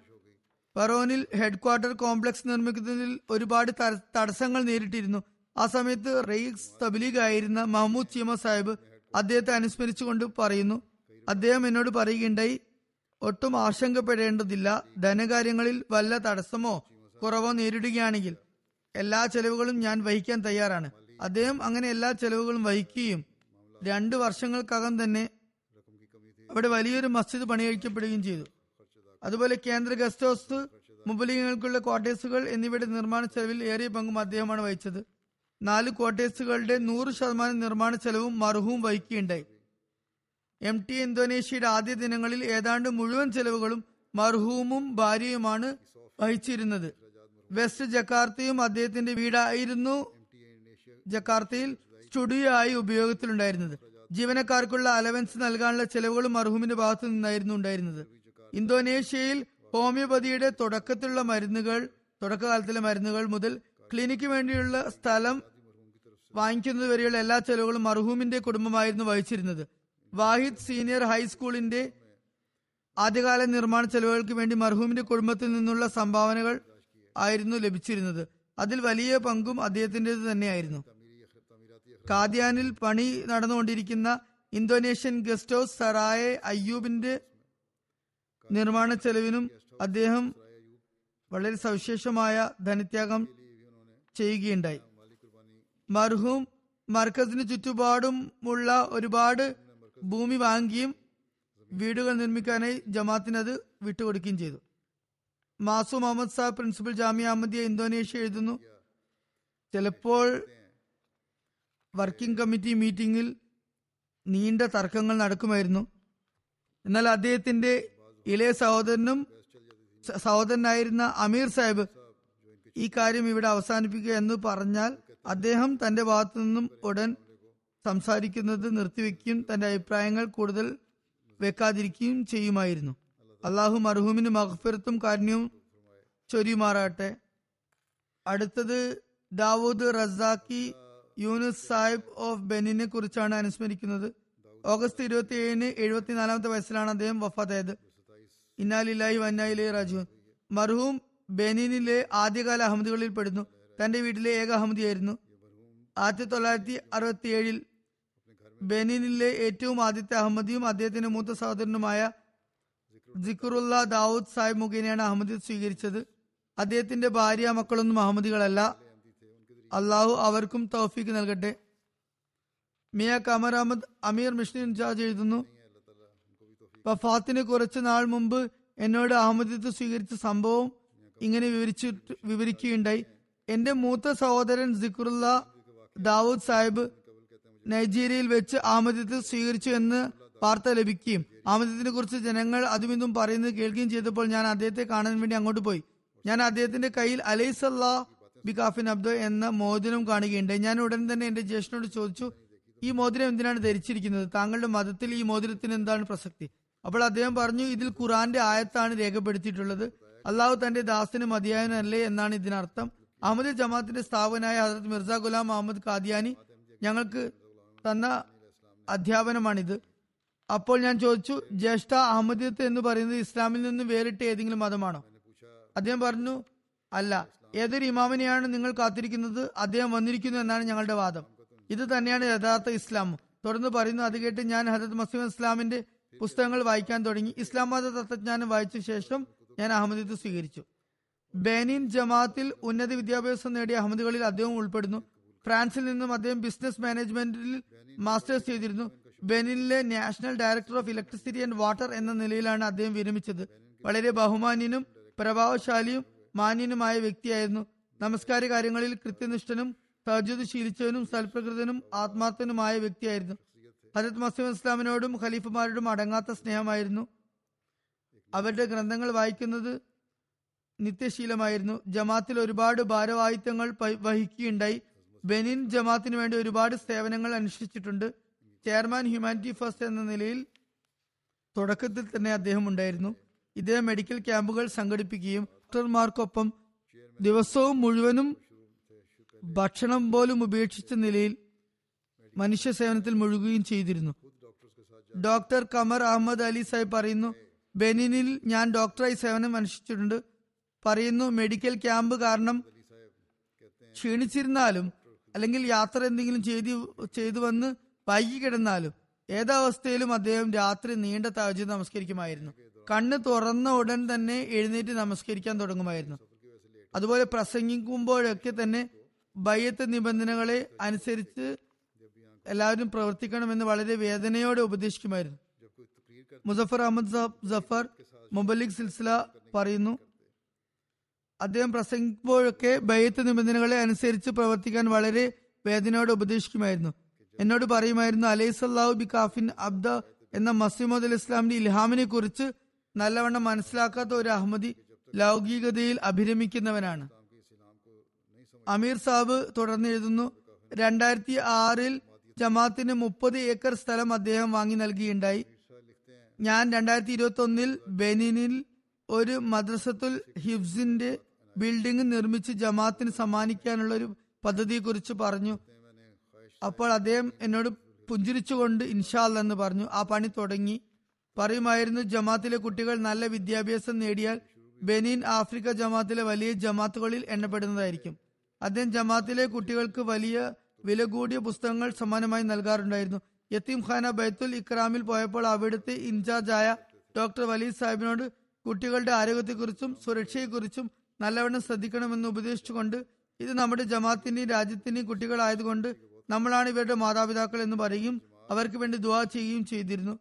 ഫറോനിൽ ഹെഡ്ക്വാർട്ടർ കോംപ്ലക്സ് നിർമ്മിക്കുന്നതിൽ ഒരുപാട് തടസ്സങ്ങൾ നേരിട്ടിരുന്നു. ആ സമയത്ത് റെയ്സ് തബ്ലീഗ് ആയിരുന്ന മഹമ്മൂദ് ചീമ സാഹിബ് അദ്ദേഹത്തെ അനുസ്മരിച്ചുകൊണ്ട് പറയുന്നു അദ്ദേഹം എന്നോട് പറയുകയുണ്ടായി ഒട്ടും ആശങ്കപ്പെടേണ്ടതില്ല. ധനകാര്യങ്ങളിൽ വല്ല തടസ്സമോ? കുറവോ നേരിടുകയാണെങ്കിൽ എല്ലാ ചെലവുകളും ഞാൻ വഹിക്കാൻ തയ്യാറാണ്. അദ്ദേഹം അങ്ങനെ എല്ലാ ചെലവുകളും വഹിക്കുകയും രണ്ടു വർഷങ്ങൾക്കകം തന്നെ അവിടെ വലിയൊരു മസ്ജിദ് പണികഴിക്കപ്പെടുകയും ചെയ്തു. അതുപോലെ കേന്ദ്ര ഗസ്റ്റ് ഹൗസ് മുബലിങ്ങൾക്കുള്ള ക്വാർട്ടേഴ്സുകൾ എന്നിവയുടെ നിർമ്മാണ ചെലവിൽ ഏറിയ പങ്കും അദ്ദേഹമാണ് വഹിച്ചത്. നാല് ക്വാർട്ടേഴ്സുകളുടെ നൂറ് ശതമാനം നിർമ്മാണ ചെലവും മർഹൂം വഹിക്കുകയുണ്ടായി. എം ടി ഇന്തോനേഷ്യയുടെ ആദ്യ ദിനങ്ങളിൽ ഏതാണ്ട് മുഴുവൻ ചെലവുകളും മർഹൂമും ഭാര്യയുമാണ് വഹിച്ചിരുന്നത്. വെസ്റ്റ് ജക്കാർത്തയും അദ്ദേഹത്തിന്റെ വീടായിരുന്നു ജക്കാർത്തയിൽ സ്റ്റുഡിയോ ആയി ഉപയോഗത്തിലുണ്ടായിരുന്നത്. ജീവനക്കാർക്കുള്ള അലവൻസ് നൽകാനുള്ള ചെലവുകളും മർഹൂമിന്റെ ഭാഗത്തു നിന്നായിരുന്നു ഉണ്ടായിരുന്നത്. ഇന്തോനേഷ്യയിൽ ഹോമിയോപതിയുടെ തുടക്കത്തിലുള്ള മരുന്നുകൾ തുടക്കകാലത്തിലെ മരുന്നുകൾ മുതൽ ക്ലിനിക്ക് വേണ്ടിയുള്ള സ്ഥലം വാങ്ങിക്കുന്നത് വരെയുള്ള എല്ലാ ചെലവുകളും മർഹൂമിന്റെ കുടുംബമായിരുന്നു വഹിച്ചിരുന്നത്. വാഹിദ് സീനിയർ ഹൈസ്കൂളിന്റെ ആദ്യകാല നിർമ്മാണ ചെലവുകൾക്ക് വേണ്ടി മർഹൂമിന്റെ കുടുംബത്തിൽ നിന്നുള്ള സംഭാവനകൾ ആയിരുന്നു ലഭിച്ചിരുന്നത്. അതിൽ വലിയ പങ്കും അദ്ദേഹത്തിന്റെത് തന്നെയായിരുന്നു. കാദ്യാനിൽ പണി നടന്നുകൊണ്ടിരിക്കുന്ന ഇന്തോനേഷ്യൻ ഗസ്റ്റ് ഹൗസ് സറായെ അയ്യൂബിന്റെ നിർമ്മാണ ചെലവിനും അദ്ദേഹം വളരെ സവിശേഷമായ ധനത്യാഗം ചെയ്യുകയുണ്ടായി. മർഹൂം മർക്കസിന് ചുറ്റുപാടും ഉള്ള ഒരുപാട് ഭൂമി വാങ്ങുകയും വീടുകൾ നിർമ്മിക്കാനായി ജമാത്തിന് അത് വിട്ടുകൊടുക്കുകയും ചെയ്തു. മാസു മുഹമ്മദ് സാബ് പ്രിൻസിപ്പൽ ജാമ്യ അഹമ്മദിയ ഇന്തോനേഷ്യ എഴുതുന്നു. ചിലപ്പോൾ വർക്കിംഗ് കമ്മിറ്റി മീറ്റിംഗിൽ നീണ്ട തർക്കങ്ങൾ നടക്കുമായിരുന്നു. എന്നാൽ അദ്ദേഹത്തിന്റെ ഇളയ സഹോദരനും സഹോദരനായിരുന്ന അമീർ സാഹിബ് ഈ കാര്യം ഇവിടെ അവസാനിപ്പിക്കുക എന്ന് പറഞ്ഞാൽ അദ്ദേഹം തന്റെ ഭാഗത്തു നിന്നും ഉടൻ സംസാരിക്കുന്നത് നിർത്തിവെക്കുകയും തന്റെ അഭിപ്രായങ്ങൾ കൂടുതൽ വെക്കാതിരിക്കുകയും ചെയ്യുമായിരുന്നു. അള്ളാഹു മർഹൂമിന് മഹഫിറത്തും കാരുണ്യവും ചൊരിയുമാറാട്ടെ അടുത്തത് Dawood Razaki Yunus Sahib of ബെനിനെ കുറിച്ചാണ് അനുസ്മരിക്കുന്നത്. ഓഗസ്റ്റ് ഇരുപത്തി ഏഴിന് എഴുപത്തിനാലാമത്തെ വയസ്സിലാണ് അദ്ദേഹം വഫാത്തായത്. ഇന്നാലില്ലാഹി വന്നായിലെ രാജു മർഹൂം ബെനിനിലെ ആദ്യകാല അഹമ്മദികളിൽ പെടുന്നു. തന്റെ വീട്ടിലെ ഏക അഹമ്മദിയായിരുന്നു. ആയിരത്തി തൊള്ളായിരത്തി അറുപത്തി ഏഴിൽ ബെനിനിലെ ഏറ്റവും ആദ്യത്തെ അഹമ്മദിയും അദ്ദേഹത്തിന്റെ മൂത്ത സഹോദരനുമായ സിക്കുറുല്ല ദാവൂദ് സാഹിബ് മുഖേനയാണ് അഹമ്മദ് സ്വീകരിച്ചത്. അദ്ദേഹത്തിന്റെ ഭാര്യ മക്കളൊന്നും അഹമ്മദികളല്ല. അള്ളാഹു അവർക്കും തൗഫീക്ക് നൽകട്ടെ. മിയ കമർ അഹമ്മദ് അമീർ മിഷൻ ഇൻചാർജ് എഴുതുന്നു വഫാത്തിന് കുറച്ച് നാൾ മുമ്പ് എന്നോട് അഹമ്മദിത്ത് സ്വീകരിച്ച സംഭവം ഇങ്ങനെ വിവരിച്ചു വിവരിക്കുകയുണ്ടായി. എന്റെ മൂത്ത സഹോദരൻ സിക്കുറുല്ല ദാവൂദ് സാഹിബ് നൈജീരിയയിൽ വെച്ച് അഹമ്മദിത്ത് സ്വീകരിച്ചു എന്ന് വാർത്ത ലഭിക്കുകയും അഹമ്മദത്തിനെ കുറിച്ച് ജനങ്ങൾ അതുമിതും പറയുന്നത് കേൾക്കുകയും ചെയ്തപ്പോൾ ഞാൻ അദ്ദേഹത്തെ കാണാൻ വേണ്ടി അങ്ങോട്ട് പോയി. ഞാൻ അദ്ദേഹത്തിന്റെ കയ്യിൽ അലൈസല്ലാ ബികാഫിൻ അബ്ദു എന്ന മോതിരം കാണുകയുണ്ടായി. ഞാൻ ഉടൻ തന്നെ എന്റെ ജ്യേഷ്ഠനോട് ചോദിച്ചു ഈ മോതിരം എന്തിനാണ് ധരിച്ചിരിക്കുന്നത്? താങ്കളുടെ മതത്തിൽ ഈ മോതിരത്തിന് എന്താണ് പ്രസക്തി? അപ്പോൾ അദ്ദേഹം പറഞ്ഞു ഇതിൽ ഖുറാന്റെ ആയത്താണ് രേഖപ്പെടുത്തിയിട്ടുള്ളത്. അള്ളാഹു തന്റെ ദാസിന് മതിയായനല്ലേ എന്നാണ് ഇതിനർത്ഥം. അഹമ്മദ് ജമാഅത്തിന്റെ സ്ഥാപനായ ഹസരത് മിർസ ഗുലാം അഹമ്മദ് കാദിയാനി ഞങ്ങൾക്ക് തന്ന അധ്യാപനമാണിത്. അപ്പോൾ ഞാൻ ചോദിച്ചു ജ്യേഷ്ഠ അഹമ്മദിയത്ത് എന്ന് പറയുന്നത് ഇസ്ലാമിൽ നിന്ന് വേറിട്ട ഏതെങ്കിലും മതമാണോ? അദ്ദേഹം പറഞ്ഞു അല്ല ഏതൊരു ഇമാമിനെയാണ് നിങ്ങൾ കാത്തിരിക്കുന്നത്? അദ്ദേഹം വന്നിരിക്കുന്നു എന്നാണ് ഞങ്ങളുടെ വാദം. ഇത് തന്നെയാണ് യഥാർത്ഥ ഇസ്ലാം. തുടർന്ന് പറയുന്നു അത് കേട്ട് ഞാൻ ഹജത് മസീം ഇസ്ലാമിന്റെ പുസ്തകങ്ങൾ വായിക്കാൻ തുടങ്ങി. ഇസ്ലാം മത തത്വജ്ഞാനം വായിച്ച ശേഷം ഞാൻ അഹമ്മദീത്ത് സ്വീകരിച്ചു. ബെനിൻ ജമാഅത്തിൽ ഉന്നത വിദ്യാഭ്യാസം നേടിയ അഹമ്മദുകളിൽ അദ്ദേഹം ഉൾപ്പെടുന്നു. ഫ്രാൻസിൽ നിന്നും അദ്ദേഹം ബിസിനസ് മാനേജ്മെന്റിൽ മാസ്റ്റേഴ്സ് ചെയ്തിരുന്നു. ബെനിനിലെ national director of electricity and water എന്ന നിലയിലാണ് അദ്ദേഹം വിരമിച്ചത്. വളരെ ബഹുമാന്യനും പ്രഭാവശാലിയും മാന്യനുമായ വ്യക്തിയായിരുന്നു. നമസ്കാര കാര്യങ്ങളിൽ കൃത്യനിഷ്ഠനും തജുദ് ശീലിച്ചവനും സൽപ്രകൃതനും ആത്മാർത്ഥനുമായ വ്യക്തിയായിരുന്നു. ഹജത് മസീം ഇസ്ലാമിനോടും ഖലീഫുമാരോടും അടങ്ങാത്ത സ്നേഹമായിരുന്നു. അവരുടെ ഗ്രന്ഥങ്ങൾ വായിക്കുന്നത് നിത്യശീലമായിരുന്നു. ജമാത്തിൽ ഒരുപാട് ഭാരവാഹിത്വങ്ങൾ വഹിക്കുകയുണ്ടായി. ബെനിൻ ജമാത്തിന് വേണ്ടി ഒരുപാട് സേവനങ്ങൾ അനുഷ്ഠിച്ചിട്ടുണ്ട്. ചെയർമാൻ ഹ്യൂമാനിറ്റി ഫസ്റ്റ് എന്ന നിലയിൽ തുടക്കത്തിൽ തന്നെ അദ്ദേഹം ഉണ്ടായിരുന്നു. ഇദ്ദേഹം മെഡിക്കൽ ക്യാമ്പുകൾ സംഘടിപ്പിക്കുകയും ഡോക്ടർമാർക്കൊപ്പം ദിവസവും മുഴുവനും ഭക്ഷണം പോലും ഉപേക്ഷിച്ച നിലയിൽ മനുഷ്യ സേവനത്തിൽ മുഴുകുകയും ചെയ്തിരുന്നു. ഡോക്ടർ കമർ അഹമ്മദ് അലി സാഹിബ് പറയുന്നു ബെനിനിൽ ഞാൻ ഡോക്ടറായി സേവനം അനുഷ്ഠിച്ചിട്ടുണ്ട്. പറയുന്നു മെഡിക്കൽ ക്യാമ്പ് കാരണം ക്ഷീണിച്ചിരുന്നാലും അല്ലെങ്കിൽ യാത്ര എന്തെങ്കിലും ചെയ്തു ചെയ്തു വന്ന് വൈകി കിടന്നാലും ഏതവസ്ഥയിലും അദ്ദേഹം രാത്രി നീണ്ട താജ് നമസ്കരിക്കുമായിരുന്നു. കണ്ണ് തുറന്ന ഉടൻ തന്നെ എഴുന്നേറ്റ് നമസ്കരിക്കാൻ തുടങ്ങുമായിരുന്നു. അതുപോലെ പ്രസംഗിക്കുമ്പോഴൊക്കെ തന്നെ ബയ്യത്ത് നിബന്ധനകളെ അനുസരിച്ച് എല്ലാവരും പ്രവർത്തിക്കണമെന്ന് വളരെ വേദനയോടെ ഉപദേശിക്കുമായിരുന്നു. മുസഫർ അഹമ്മദ് ജഫർ മുബലിക് സിൽസില പറയുന്നു അദ്ദേഹം പ്രസംഗിക്കുമ്പോഴൊക്കെ ബയ്യത്ത് നിബന്ധനകളെ അനുസരിച്ച് പ്രവർത്തിക്കാൻ വളരെ വേദനയോടെ ഉപദേശിക്കുമായിരുന്നു. എന്നോട് പറയുമായിരുന്നു അലൈസല്ലാഹു ബി കാഫിൻ അബ്ദ എന്ന മസീമദ് ഇസ്ലാമിന്റെ ഇൽഹാമിനെ കുറിച്ച് നല്ലവണ്ണം മനസ്സിലാക്കാത്ത ഒരു അഹമ്മദി ലൗകികതയിൽ അഭിരമിക്കുന്നവനാണ്. അമീർ സാബ് തുടർന്ന് എഴുതുന്നു രണ്ടായിരത്തി ആറിൽ ജമാത്തിന് മുപ്പത് ഏക്കർ സ്ഥലം അദ്ദേഹം വാങ്ങി നൽകിയുണ്ടായി. ഞാൻ രണ്ടായിരത്തി ഇരുപത്തി ഒന്നിൽ ബെനിനിൽ ഒരു മദ്രസത്തുൽ ഹിഫ്സിന്റെ ബിൽഡിംഗ് നിർമ്മിച്ച് ജമാത്തിന് സമ്മാനിക്കാനുള്ള ഒരു പദ്ധതിയെ കുറിച്ച് പറഞ്ഞു. അപ്പോൾ അദ്ദേഹം എന്നോട് പുഞ്ചിരിച്ചുകൊണ്ട് ഇൻഷാല്ല എന്ന് പറഞ്ഞു. ആ പണി തുടങ്ങി. പറയുമായിരുന്നു ജമാത്തിലെ കുട്ടികൾ നല്ല വിദ്യാഭ്യാസം നേടിയാൽ ബെനിൻ ആഫ്രിക്ക ജമാത്തിലെ വലിയ ജമാത്തുകളിൽ എണ്ണപ്പെടുന്നതായിരിക്കും. അദ്ദേഹം ജമാത്തിലെ കുട്ടികൾക്ക് വലിയ വില കൂടിയ പുസ്തകങ്ങൾ സമാനമായി നൽകാറുണ്ടായിരുന്നു. യത്തീം ഖാന ബൈത്തുൽ ഇക്രാമിൽ പോയപ്പോൾ അവിടുത്തെ ഇൻചാർജായ ഡോക്ടർ വലീദ് സാഹിബിനോട് കുട്ടികളുടെ ആരോഗ്യത്തെക്കുറിച്ചും സുരക്ഷയെക്കുറിച്ചും നല്ലവണ്ണം ശ്രദ്ധിക്കണമെന്ന് ഉപദേശിച്ചുകൊണ്ട് ഇത് നമ്മുടെ ജമാത്തിന്റെയും രാജ്യത്തിന്റെയും കുട്ടികളായതുകൊണ്ട് നമ്മളാണ് ഇവരുടെ മാതാപിതാക്കൾ എന്ന് പറയും. അവർക്ക് വേണ്ടി ദുവാ ചെയ്യുകയും ചെയ്തിരുന്നു.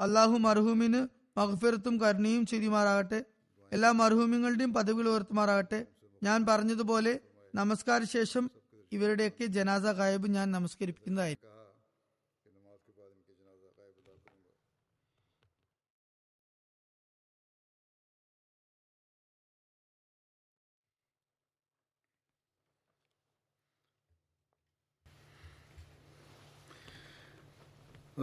അള്ളാഹു മർഹൂമിന് മഹഫിറത്തും കരുണയും ചെയ്യുമാറാകട്ടെ എല്ലാ മർഹൂമിങ്ങളുടെയും പദവികൾ ഉയർത്തുമാറാകട്ടെ. ഞാൻ പറഞ്ഞതുപോലെ നമസ്കാര ശേഷം ഇവരുടെയൊക്കെ ജനാസ ഗായബ് ഞാൻ നമസ്കരിപ്പിക്കുന്നതായിരിക്കും.